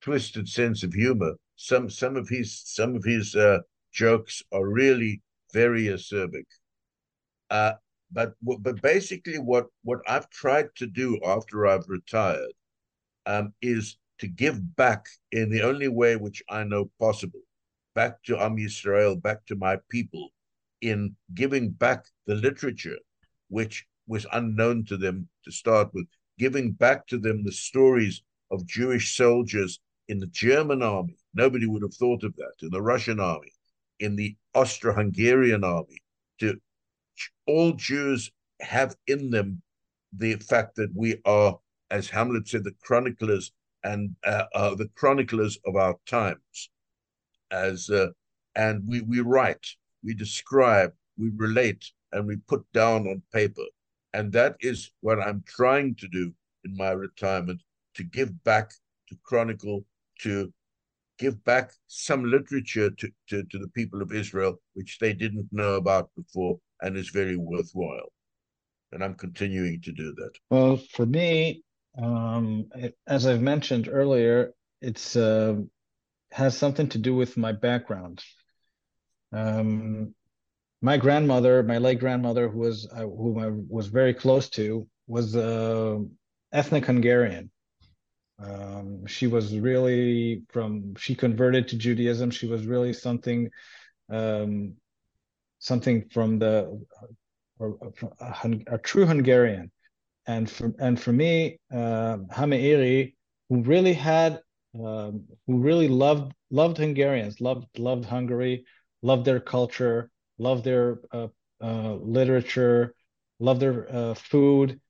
twisted sense of humor. Some some of his some of his uh, jokes are really very acerbic. Uh, but but basically, what what I've tried to do after I've retired um, is to give back in the only way which I know possible back to Am Yisrael, back to my people, in giving back the literature which was unknown to them to start with, giving back to them the stories of Jewish soldiers in the German army. Nobody would have thought of that. In the Russian army, in the Austro Hungarian army. To all Jews have in them the fact that we are, as Hamlet said, the chroniclers and uh, uh, the chroniclers of our times as uh, and we we write, we describe, we relate, and we put down on paper, and that is what I'm trying to do in my retirement to give back to chronicle to give back some literature to, to, to the people of Israel, which they didn't know about before and is very worthwhile. And I'm continuing to do that. Well, for me, um, it, as I've mentioned earlier, it's uh, has something to do with my background. Um, my grandmother, my late grandmother, who was uh, whom I was very close to, was uh, ethnic Hungarian. Um, she was really from. She converted to Judaism. She was really something, um, something from the a, a, a, true Hungarian. And for and for me, uh, HaMeiri, who really had um, who really loved loved Hungarians, loved loved Hungary, loved their culture, loved their uh, uh, literature, loved their uh, food.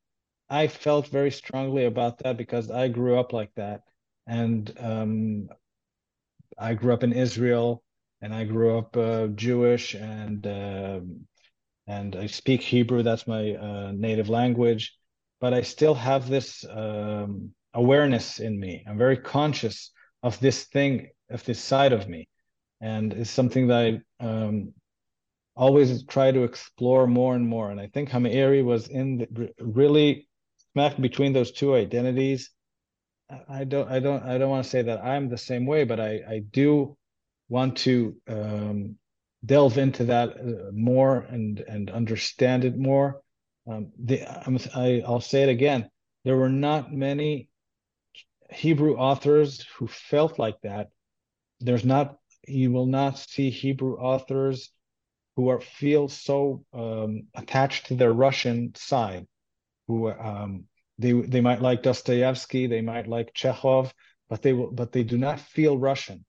I felt very strongly about that because I grew up like that, and um, I grew up in Israel, and I grew up uh, Jewish, and um, and I speak Hebrew. That's my uh, native language, but I still have this. Um, awareness in me. I'm very conscious of this thing, of this side of me, and it's something that I um, always try to explore more and more. And I think HaMeiri was in the, really smack between those two identities. I don't, I don't, I don't want to say that I'm the same way, but I, I do want to um, delve into that uh, more and and understand it more. Um, the, I'm, I, I'll say it again. There were not many Hebrew authors who felt like that. There's not, you will not see Hebrew authors who are feel so um, attached to their Russian side, who um, they they might like Dostoevsky, they might like Chekhov, but they will, but they do not feel Russian.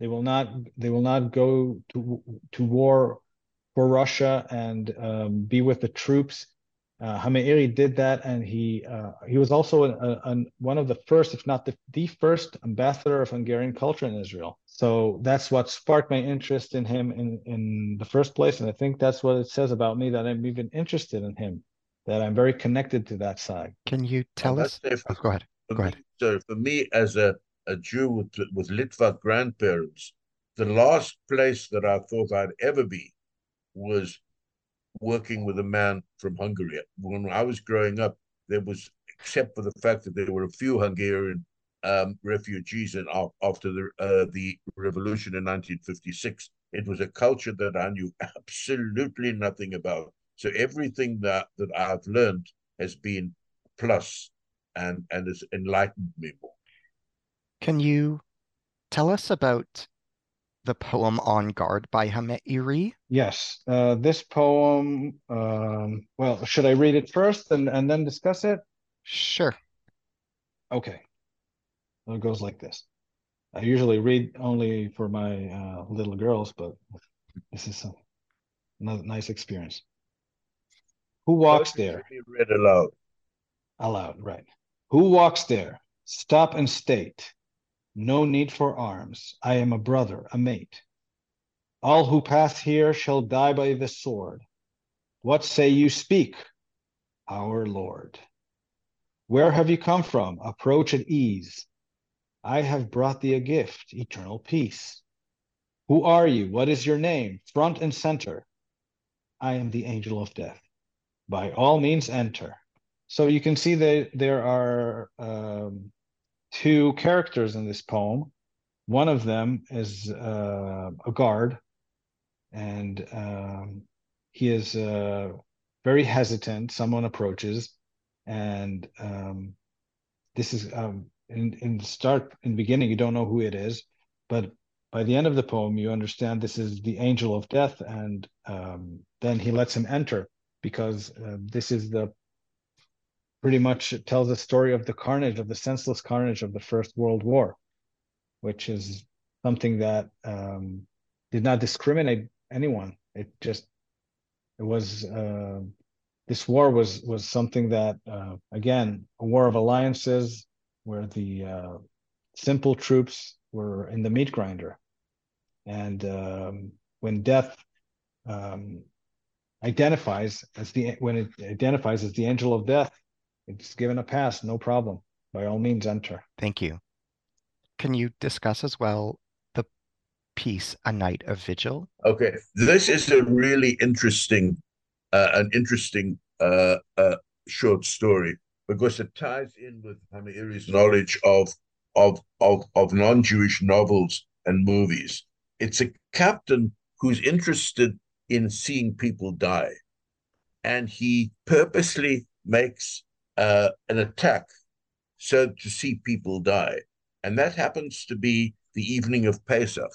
They will not, they will not go to to war for Russia and um, be with the troops uh, HaMeiri did that, and he uh, he was also an, an, one of the first, if not the, the first, ambassador of Hungarian culture in Israel. So that's what sparked my interest in him in, in the first place. And I think that's what it says about me that I'm even interested in him, that I'm very connected to that side. Can you tell us? Oh, go ahead. Go ahead. So for me, as a, a Jew with, with Litvak grandparents, the last place that I thought I'd ever be was working with a man from Hungary. When I was growing up, there was, except for the fact that there were a few Hungarian um, refugees in, after the uh, the revolution in 1956, it was a culture that I knew absolutely nothing about. So everything that that I've learned has been plus and and has enlightened me more. Can you tell us about the poem On Guard by Hameiri? Yes, uh, this poem, um, well, should I read it first and, and then discuss it? Sure. Okay. It goes like this. I usually read only for my uh, little girls, but this is a nice experience. Who walks there? Read aloud. Aloud, right. Who walks there? Stop and state. No need for arms. I am a brother, a mate. All who pass here shall die by the sword. What say you speak, our Lord? Where have you come from? Approach at ease. I have brought thee a gift, eternal peace. Who are you? What is your name? Front and center. I am the angel of death. By all means, enter. So you can see that there are um, two characters in this poem. One of them is uh, a guard, and um, he is uh, very hesitant. Someone approaches, and um, this is um, in in start in the beginning you don't know who it is, but by the end of the poem you understand this is the angel of death, and um, then he lets him enter because uh, this is the pretty much tells the story of the carnage, of the senseless carnage of the First World War, which is something that um, did not discriminate anyone. It just it was uh, this war was was something that uh, again a war of alliances where the uh, simple troops were in the meat grinder, and um, when death um, identifies as the when it identifies as the angel of death it's given a pass, no problem. By all means, enter. Thank you. Can you discuss as well the piece A Night of Vigil? Okay, this is a really interesting, uh, an interesting uh, uh, short story because it ties in with Hameiri's knowledge of of of of non-Jewish novels and movies. It's a captain who's interested in seeing people die, and he purposely makes uh, an attack so to see people die. And that happens to be the evening of Pesach.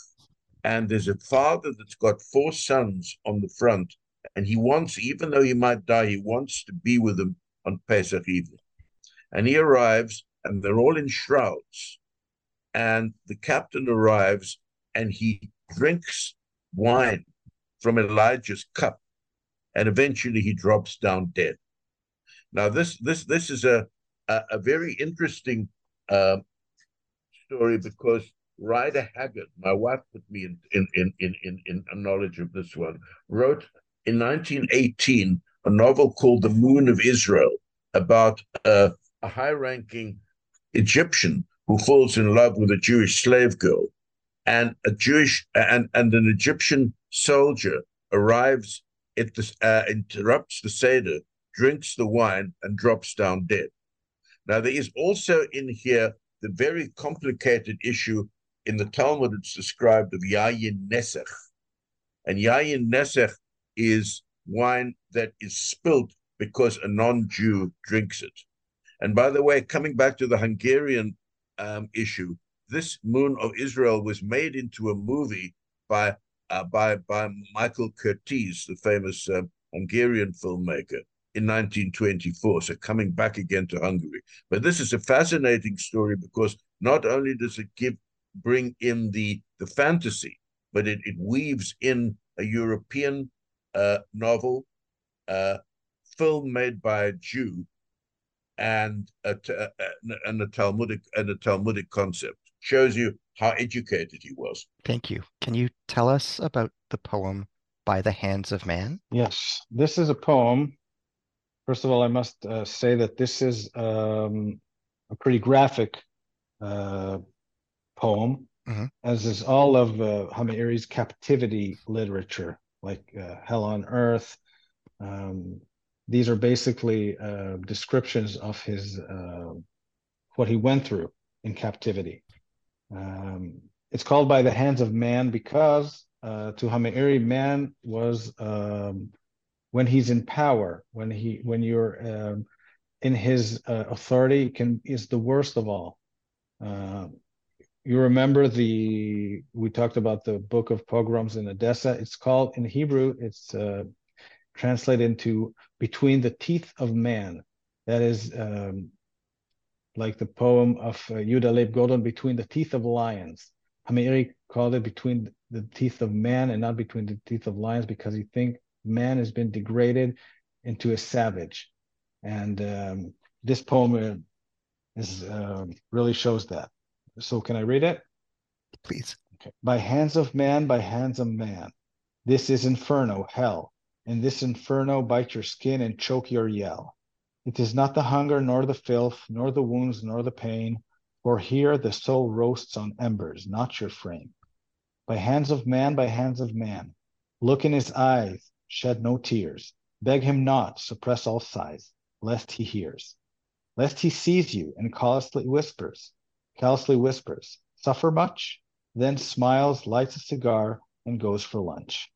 And there's a father that's got four sons on the front, and he wants, even though he might die, he wants to be with them on Pesach evening. And he arrives, and they're all in shrouds. And the captain arrives, and he drinks wine from Elijah's cup, and eventually he drops down dead. Now, this this this is a a, a very interesting uh, story because Rider Haggard, my wife put me in in, in in in in knowledge of this one, wrote in 1918 a novel called The Moon of Israel about a high-ranking Egyptian who falls in love with a Jewish slave girl, and a Jewish and and an Egyptian soldier arrives this uh, interrupts the seder drinks the wine, and drops down dead. Now, there is also in here the very complicated issue in the Talmud, it's described of Yayin Nesech. And Yayin Nesech is wine that is spilt because a non Jew drinks it. And by the way, coming back to the Hungarian um, issue, this Moon of Israel was made into a movie by uh, by by Michael Curtiz, the famous uh, Hungarian filmmaker in 1924, so coming back again to Hungary. But this is a fascinating story because not only does it give bring in the the fantasy, but it, it weaves in a European uh, novel, uh, film made by a Jew, and a, and a Talmudic and a Talmudic concept. Shows you how educated he was. Thank you. Can you tell us about the poem By the Hands of Man? Yes, this is a poem. First of all, I must uh, say that this is um, a pretty graphic uh, poem, Mhm. as is all of uh, Hameiri's captivity literature, like uh, Hell on Earth. Um, these are basically uh, descriptions of his uh, what he went through in captivity. Um, it's called by the hands of man because uh, to Hameiri, man was um, when he's in power, when he when you're um, in his uh, authority, can is the worst of all. Uh, you remember the we talked about the book of pogroms in Odessa. It's called in Hebrew. It's uh, translated into between the teeth of man. That is um, like the poem of uh, Yehuda Leib Gordon, between the teeth of lions. Hameiri called it between the teeth of man and not between the teeth of lions because he think man has been degraded into a savage, and um, this poem uh, is um really shows that. So can I read it? Please. Okay. By hands of man, by hands of man. This is inferno, hell. In this inferno, bite your skin and choke your yell. It is not the hunger, nor the filth, nor the wounds, nor the pain, for here the soul roasts on embers, not your frame. By hands of man, by hands of man. Look in his eyes, shed no tears. Beg him not, suppress all sighs, lest he hears. Lest he sees you and callously whispers, callously whispers, suffer much? Then smiles, lights a cigar, and goes for lunch.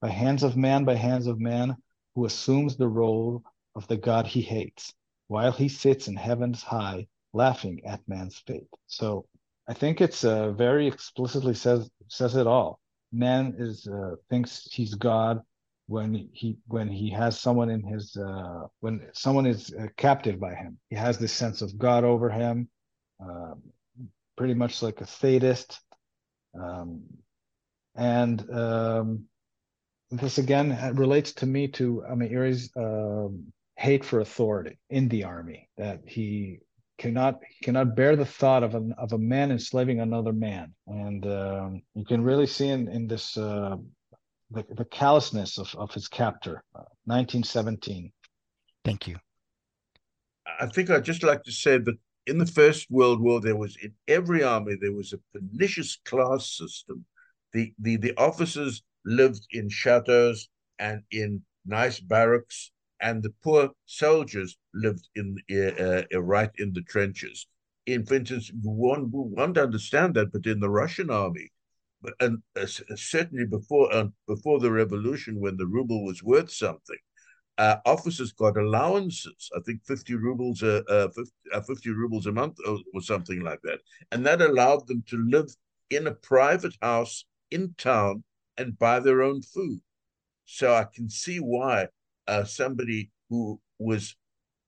By hands of man, by hands of man, who assumes the role of the God he hates, while he sits in heavens high, laughing at man's fate. So I think it's uh, very explicitly says says it all. Man is uh, thinks he's God when he when he has someone in his uh, when someone is uh, captive by him. He has this sense of God over him, um, pretty much like a sadist. Um, and um, this again relates to me to Hameiri's um, hate for authority in the army. That he cannot he cannot bear the thought of a of a man enslaving another man, and um, you can really see in in this uh, the the callousness of of his captor, uh, 1917. Thank you. I think I'd just like to say that in the First World War, there was in every army there was a pernicious class system. The the the officers lived in chateaus and in nice barracks, and the poor soldiers lived in uh, uh, right in the trenches. In, for instance, one to understand that, but in the Russian army, and uh, certainly before uh, before the revolution, when the ruble was worth something, uh, officers got allowances. I think fifty rubles a uh, 50, uh, 50, rubles a month or, or, something like that, and that allowed them to live in a private house in town and buy their own food. So I can see why uh, somebody who was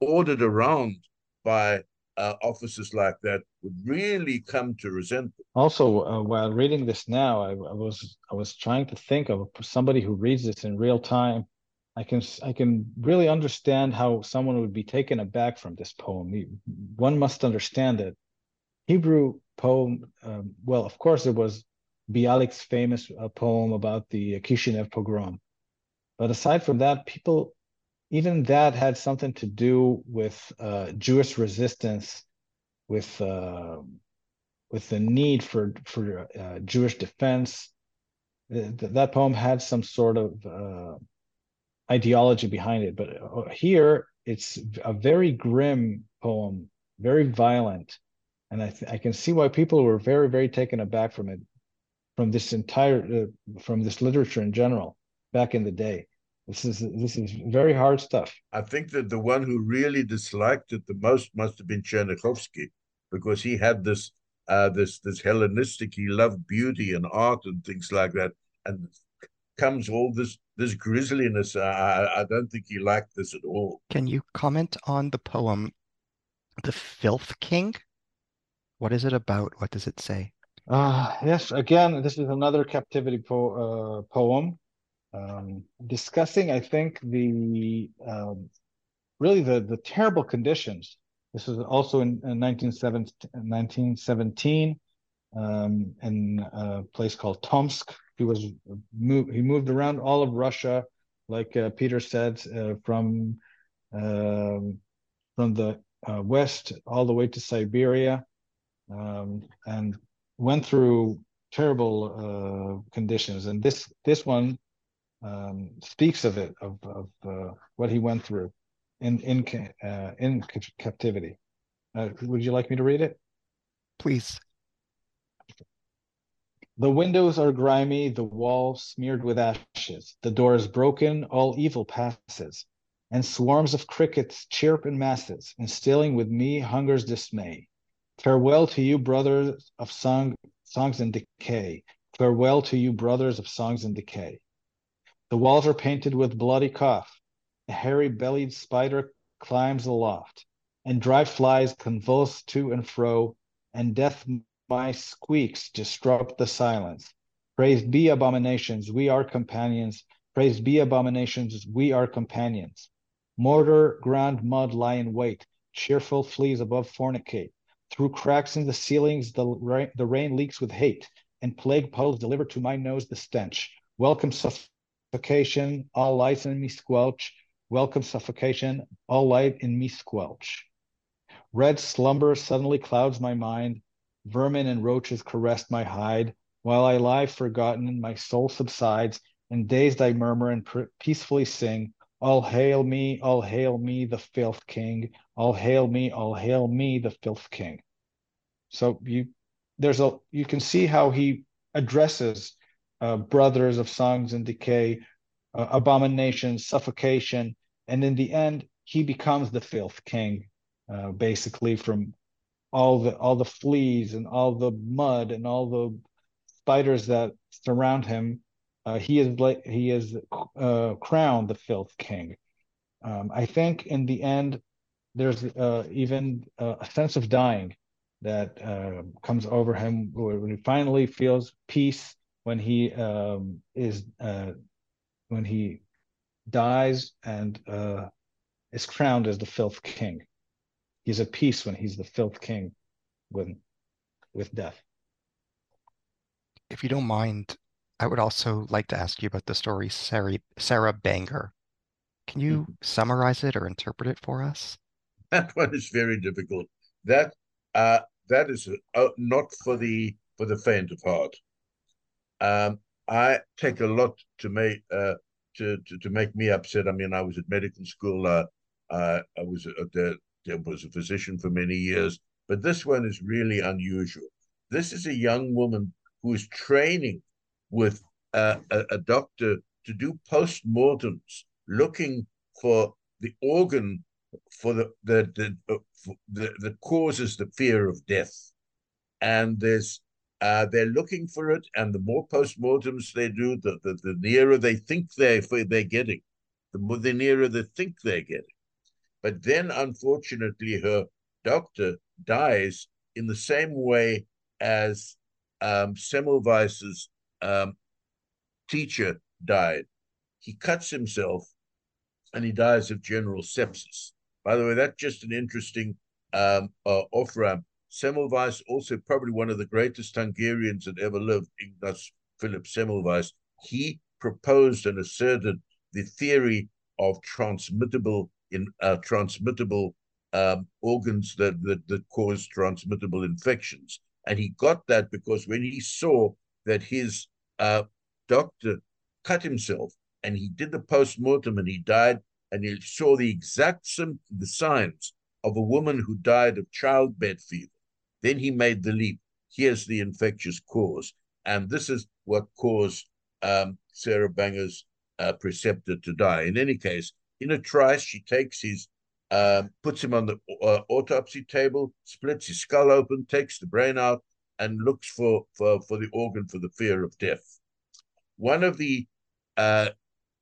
ordered around by uh, officers like that would really come to resent them. Also, uh, while reading this now, I, I, was I was trying to think of somebody who reads this in real time. I can I can really understand how someone would be taken aback from this poem. One must understand that Hebrew poem. Um, well, of course, it was Bialik's famous uh, poem about the Kishinev pogrom, but aside from that, people even that had something to do with uh, Jewish resistance, with uh, with the need for for uh, Jewish defense. that poem had some sort of uh, ideology behind it, but uh, here it's a very grim poem, very violent, and I I can see why people were very very taken aback from it, from this entire uh, from this literature in general back in the day. This is this is very hard stuff. I think that the one who really disliked it the most must have been Tchernichovsky, because he had this uh, this this Hellenistic. He loved beauty and art and things like that, and comes all this this grisliness. I, I don't think he liked this at all. Can you comment on the poem, "The Filth King"? What is it about? What does it say? Uh, yes, again, this is another captivity po- uh, poem um, discussing, I think, the um, really the the terrible conditions. This was also in, in 1917, um, in a place called Tomsk. He was moved, he moved around all of Russia, like uh, Peter said, uh, from um, from the uh, west all the way to Siberia, um, and went through terrible uh, conditions. And this this one um, speaks of it, of, of uh, what he went through in in uh, in captivity. Uh, would you like me to read it? Please. The windows are grimy, the walls smeared with ashes. The door is broken, all evil passes. And swarms of crickets chirp in masses, instilling with me hunger's dismay. Farewell to you, brothers of song, songs in decay. Farewell to you, brothers of songs in decay. The walls are painted with bloody cough. A hairy bellied spider climbs aloft, and dry flies convulse to and fro, and death my squeaks disrupt the silence. Praised be abominations, we are companions. Praised be abominations, we are companions. Mortar, ground, mud lie in wait. Cheerful fleas above fornicate. Through cracks in the ceilings, the rain, the rain leaks with hate, and plague puddles deliver to my nose the stench. Welcome suffocation, all lights in me squelch. Welcome suffocation, all light in me squelch. Red slumber suddenly clouds my mind. Vermin and roaches caress my hide. While I lie forgotten, my soul subsides, and dazed I murmur and peacefully sing, All hail me, all hail me, the filth king. All hail me, all hail me, the filth king. So you, there's a, you can see how he addresses uh, brothers of songs and decay, uh, abomination, suffocation, and in the end, he becomes the filth king, uh, basically from all the all the fleas and all the mud and all the spiders that surround him. Uh, he is he is uh, crowned the filth king. Um, I think in the end, there's uh, even a sense of dying that comes over him when he finally feels peace when he um, is uh, when he dies and is crowned as the filth king he's at peace when he's the filth king with with death. If you don't mind, I would also like to ask you about the story Sarah, Sarah Banger. Can you mm-hmm. summarize it or interpret it for us? That one is very difficult. That uh, that is uh, not for the for the faint of heart. Um, I take a lot to make uh, to, to, to make me upset. I mean, I was at medical school. Uh, I was the was a physician for many years, but this one is really unusual. This is a young woman who is training with a, a, a doctor to do post-mortems, looking for the organ for the the the, uh, the that causes the fear of death, and there's uh, they're looking for it, and the more post-mortems they do, the, the, the nearer they think they they're getting, the more the nearer they think they're getting. But then, unfortunately, her doctor dies in the same way as um, Semmelweis's um, teacher died. He cuts himself and he dies of general sepsis. By the way, that's just an interesting um, uh, off ramp. Semmelweis, also probably one of the greatest Hungarians that ever lived, Ignaz Philip Semmelweis, he proposed and asserted the theory of transmittable in uh, transmittable um, organs that, that that cause transmittable infections. And he got that because when he saw that his uh, doctor cut himself and he did the post-mortem and he died and he saw the exact sim- the signs of a woman who died of childbed fever. Then he made the leap. Here's the infectious cause. And this is what caused um, Sarah Banger's uh, preceptor to die. In any case, in a trice, she takes his, uh, puts him on the uh, autopsy table, splits his skull open, takes the brain out, and looks for, for, for the organ for the fear of death. One of the uh,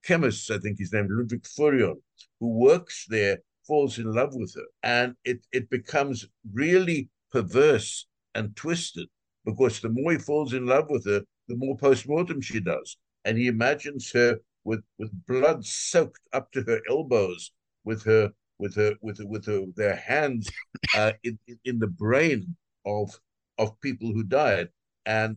chemists, I think his name Ludwig Furion, who works there, falls in love with her. And it, it becomes really perverse and twisted because the more he falls in love with her, the more post-mortem she does. And he imagines her with with blood soaked up to her elbows, with her with her with her, with her their hands uh, in in the brain of of people who died. And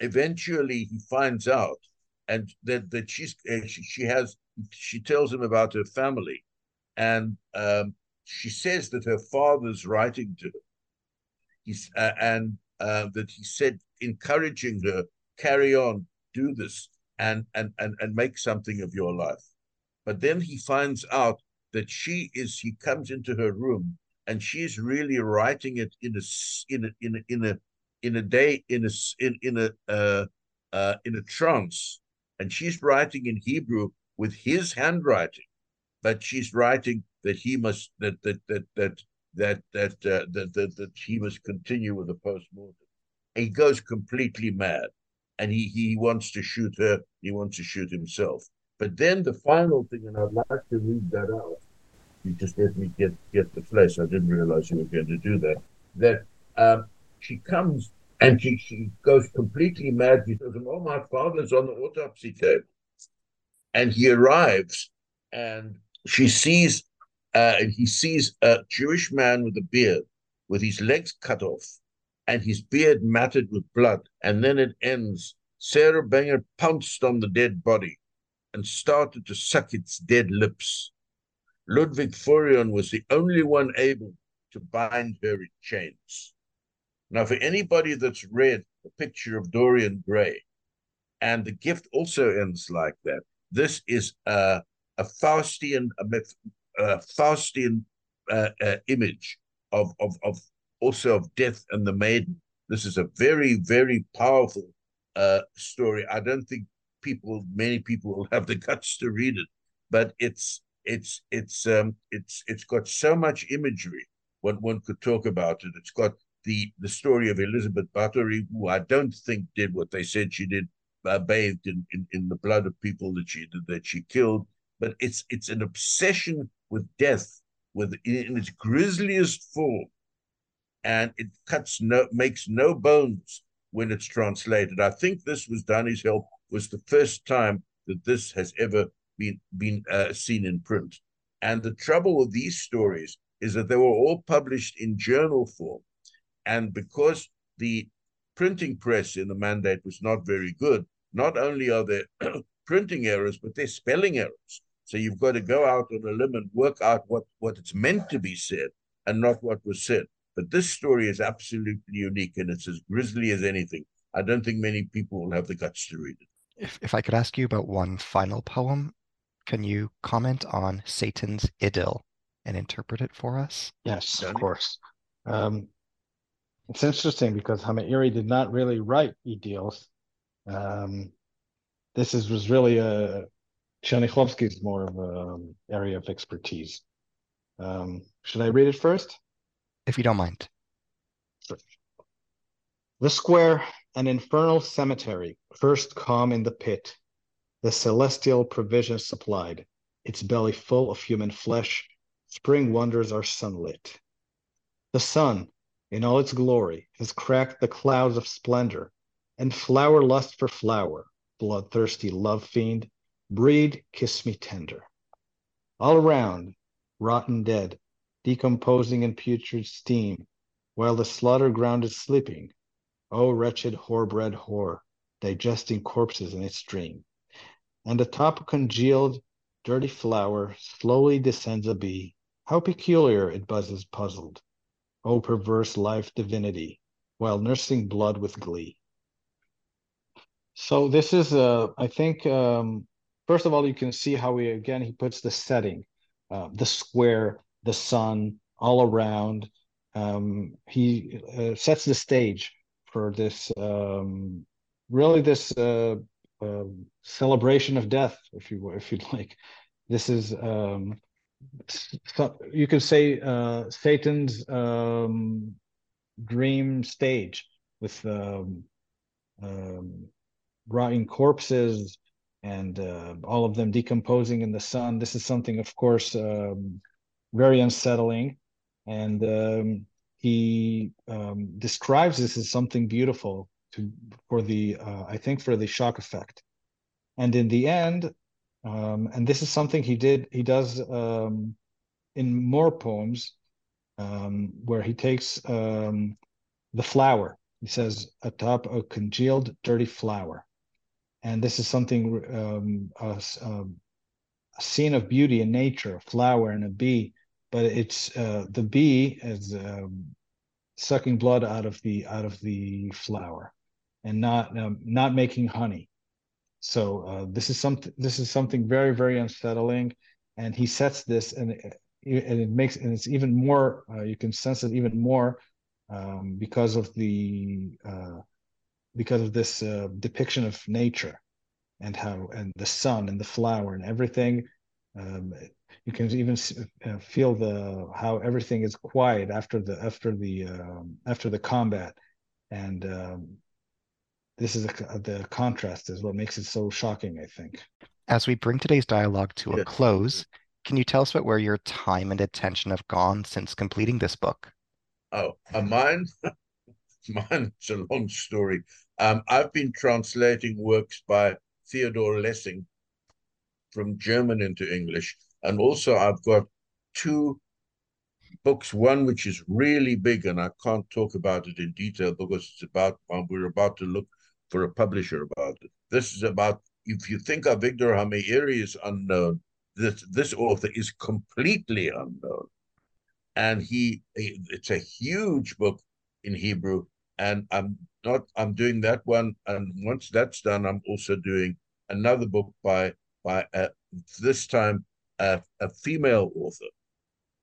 eventually he finds out and that, that she's, uh, she, she has, she tells him about her family. And um, she says that her father's writing to her. He's, uh, and uh, that he said, encouraging her, carry on, do this, and, and, and, and make something of your life. But then he finds out that she is, he comes into her room and she's really writing it in a, in a, in a, in a, in a day, in a, in, in a, uh, uh, in a trance. And she's writing in Hebrew with his handwriting, but she's writing that he must, that, that, that, that, that, that, uh, that, that, that he must continue with the post-mortem. He goes completely mad and he, he wants to shoot her, he wants to shoot himself. But then the final thing, and I'd like to read that out. You just let me get, get the place. I didn't realize you were going to do that. That um, she comes and she, she goes completely mad. She says, Oh, my father's on the autopsy table. And he arrives and she sees, uh, and he sees a Jewish man with a beard with his legs cut off and his beard matted with blood. And then it ends. Sarah Banger pounced on the dead body and started to suck its dead lips. Ludwig Furion was the only one able to bind her in chains. Now, for anybody that's read the picture of Dorian Gray, and the gift also ends like that, this is a, a Faustian, a, a Faustian uh, uh, image of, of, of also of death and the maiden. This is a very, very powerful uh, story. I don't think people, many people will have the guts to read it, but it's it's it's um it's it's got so much imagery. One one could talk about it. It's got the the story of Elizabeth Bathory, who I don't think did what they said she did, uh, bathed in, in in the blood of people that she that she killed. But it's it's an obsession with death, with in its grisliest form, and it cuts no makes no bones when it's translated. I think this was Danny's help was the first time that this has ever been been uh, seen in print. And the trouble with these stories is that they were all published in journal form, and because the printing press in the mandate was not very good, not only are there printing errors, but there's spelling errors. So you've got to go out on a limb and work out what, what it's meant to be said and not what was said. But this story is absolutely unique and it's as grisly as anything. I don't think many people will have the guts to read it. If, if I could ask you about one final poem, can you comment on Satan's idyll and interpret it for us? Yes, of course. Um, it's interesting because Hameiri did not really write idylls. Um, this is was really a Tchernichovsky's more of an um, area of expertise. Um, should I read it first? If you don't mind. Sure. The square, an infernal cemetery, first calm in the pit, the celestial provisions supplied, its belly full of human flesh, spring wonders are sunlit. The sun, in all its glory, has cracked the clouds of splendor, and flower lust for flower, bloodthirsty love fiend, breed, kiss me tender. All around, rotten dead, decomposing in putrid steam, while the slaughter ground is sleeping, O wretched whore-bred whore, digesting corpses in its dream. And atop a congealed, dirty flower slowly descends a bee. How peculiar it buzzes puzzled. O perverse life divinity, while nursing blood with glee. So this is, uh, I think, um, first of all, you can see how he, again, he puts the setting, uh, the square, the sun, all around. Um, he uh, sets the stage for this um, really this uh, uh, celebration of death, if you if you'd like. This is um, so you could say uh, Satan's um, dream stage with um, um, rotting corpses and uh, all of them decomposing in the sun. This is something, of course, um, very unsettling, and um, he um, describes this as something beautiful to for the uh, I think for the shock effect, and in the end, um, and this is something he did he does um, in more poems um, where he takes the flower. He says atop a congealed, dirty flower, and this is something um, a, a scene of beauty in nature, a flower and a bee, but it's uh, the bee is um, sucking blood out of the out of the flower, and not um, not making honey. So uh, this is something this is something very very unsettling, and he sets this and it, and it makes and it's even more uh, you can sense it even more um, because of the uh, because of this uh, depiction of nature and how and the sun and the flower and everything. Um, you can even uh, feel the how everything is quiet after the after the um, after the combat. And um, this is a, the contrast is what makes it so shocking i think. As we bring today's dialogue to a close can you tell us about where your time and attention have gone since completing this book? Oh, uh, mine, mine. It's a long story. Um, I've been translating works by Theodor Lessing from German into English, and also I've got two books. One which is really big, and I can't talk about it in detail because it's about we're about to look for a publisher about it. This is about if you think Avigdor HaMeiri is unknown, this this author is completely unknown and he it's a huge book in Hebrew, and I'm not I'm doing that one, and once that's done, I'm also doing another book by by uh, this time a, a female author.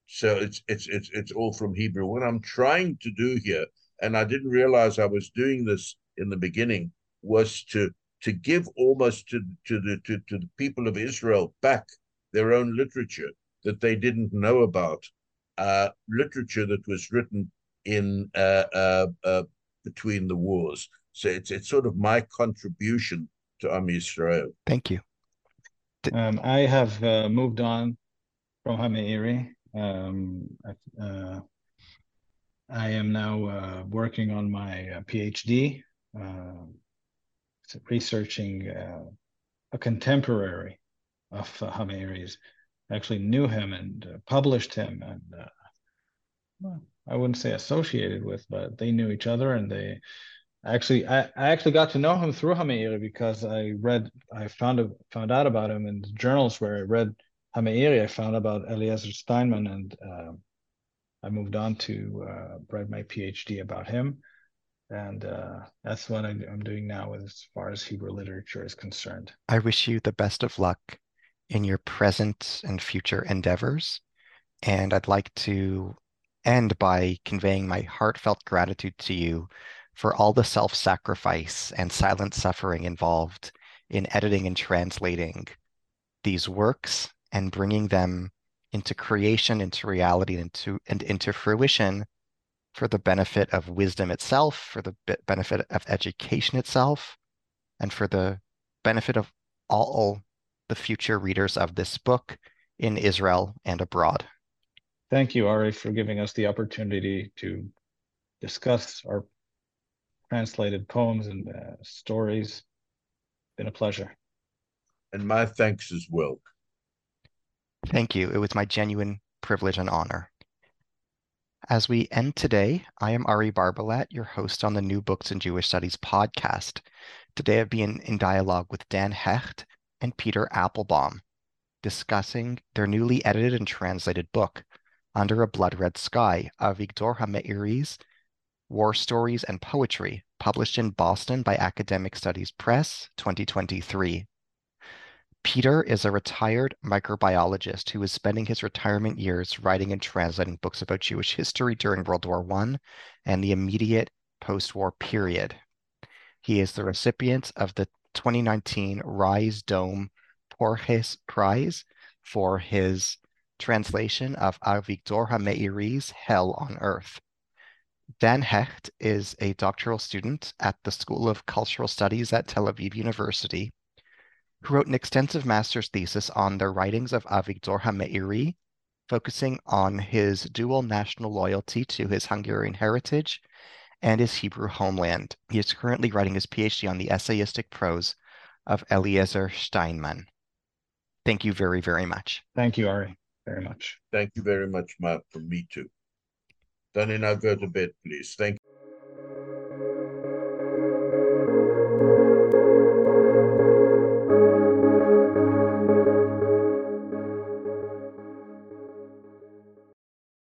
So it's it's it's it's all from Hebrew. What I'm trying to do here, and I didn't realize I was doing this in the beginning, was to to give almost to to the to, to the people of Israel back their own literature that they didn't know about uh, literature that was written in uh, uh, uh, between the wars. So it's it's sort of my contribution to Am Yisrael. Thank you. Um, I have uh, moved on from HaMeiri. Um, uh, I am now uh, working on my uh, PhD, uh, researching uh, a contemporary of uh, HaMeiri's actually knew him and uh, published him and uh, well, I wouldn't say associated with, but they knew each other and they actually I, I actually got to know him through HaMeiri because I read I found a, found out about him in the journals where I read HaMeiri. I found about Eliezer Steinmann and uh, I moved on to uh, write my PhD about him. And uh, that's what I'm doing now as far as Hebrew literature is concerned. I wish you the best of luck in your present and future endeavors. And I'd like to end by conveying my heartfelt gratitude to you for all the self sacrifice and silent suffering involved in editing and translating these works and bringing them into creation, into reality, into, and into fruition for the benefit of wisdom itself, for the benefit of education itself, and for the benefit of all the future readers of this book in Israel and abroad. Thank you, Ari, for giving us the opportunity to discuss our translated poems and uh, stories. Been a pleasure. And my thanks as well. Thank you. It was my genuine privilege and honor. As we end today, I am Ari Barbalat, your host on the New Books in Jewish Studies podcast. Today I've been in dialogue with Dan Hecht, and Peter Appelbaum discussing their newly edited and translated book, Under a Blood Red Sky, Avigdor HaMeiri's War Stories and Poetry, published in Boston by Academic Studies Press, 2023. Peter is a retired microbiologist who is spending his retirement years writing and translating books about Jewish history during World War I and the immediate post-war period. He is the recipient of the 2019 Rise Domb Porjes Prize for his translation of Avigdor HaMeiri's Hell on Earth. Dan Hecht is a doctoral student at the School of Cultural Studies at Tel Aviv University, who wrote an extensive master's thesis on the writings of Avigdor HaMeiri, focusing on his dual national loyalty to his Hungarian heritage and his Hebrew homeland. He is currently writing his PhD on the essayistic prose of Eliezer Steinmann. Thank you very, very much. Thank you, Ari, very much. Thank you very much, Matt, from me too. Danny, now go to bed, please. Thank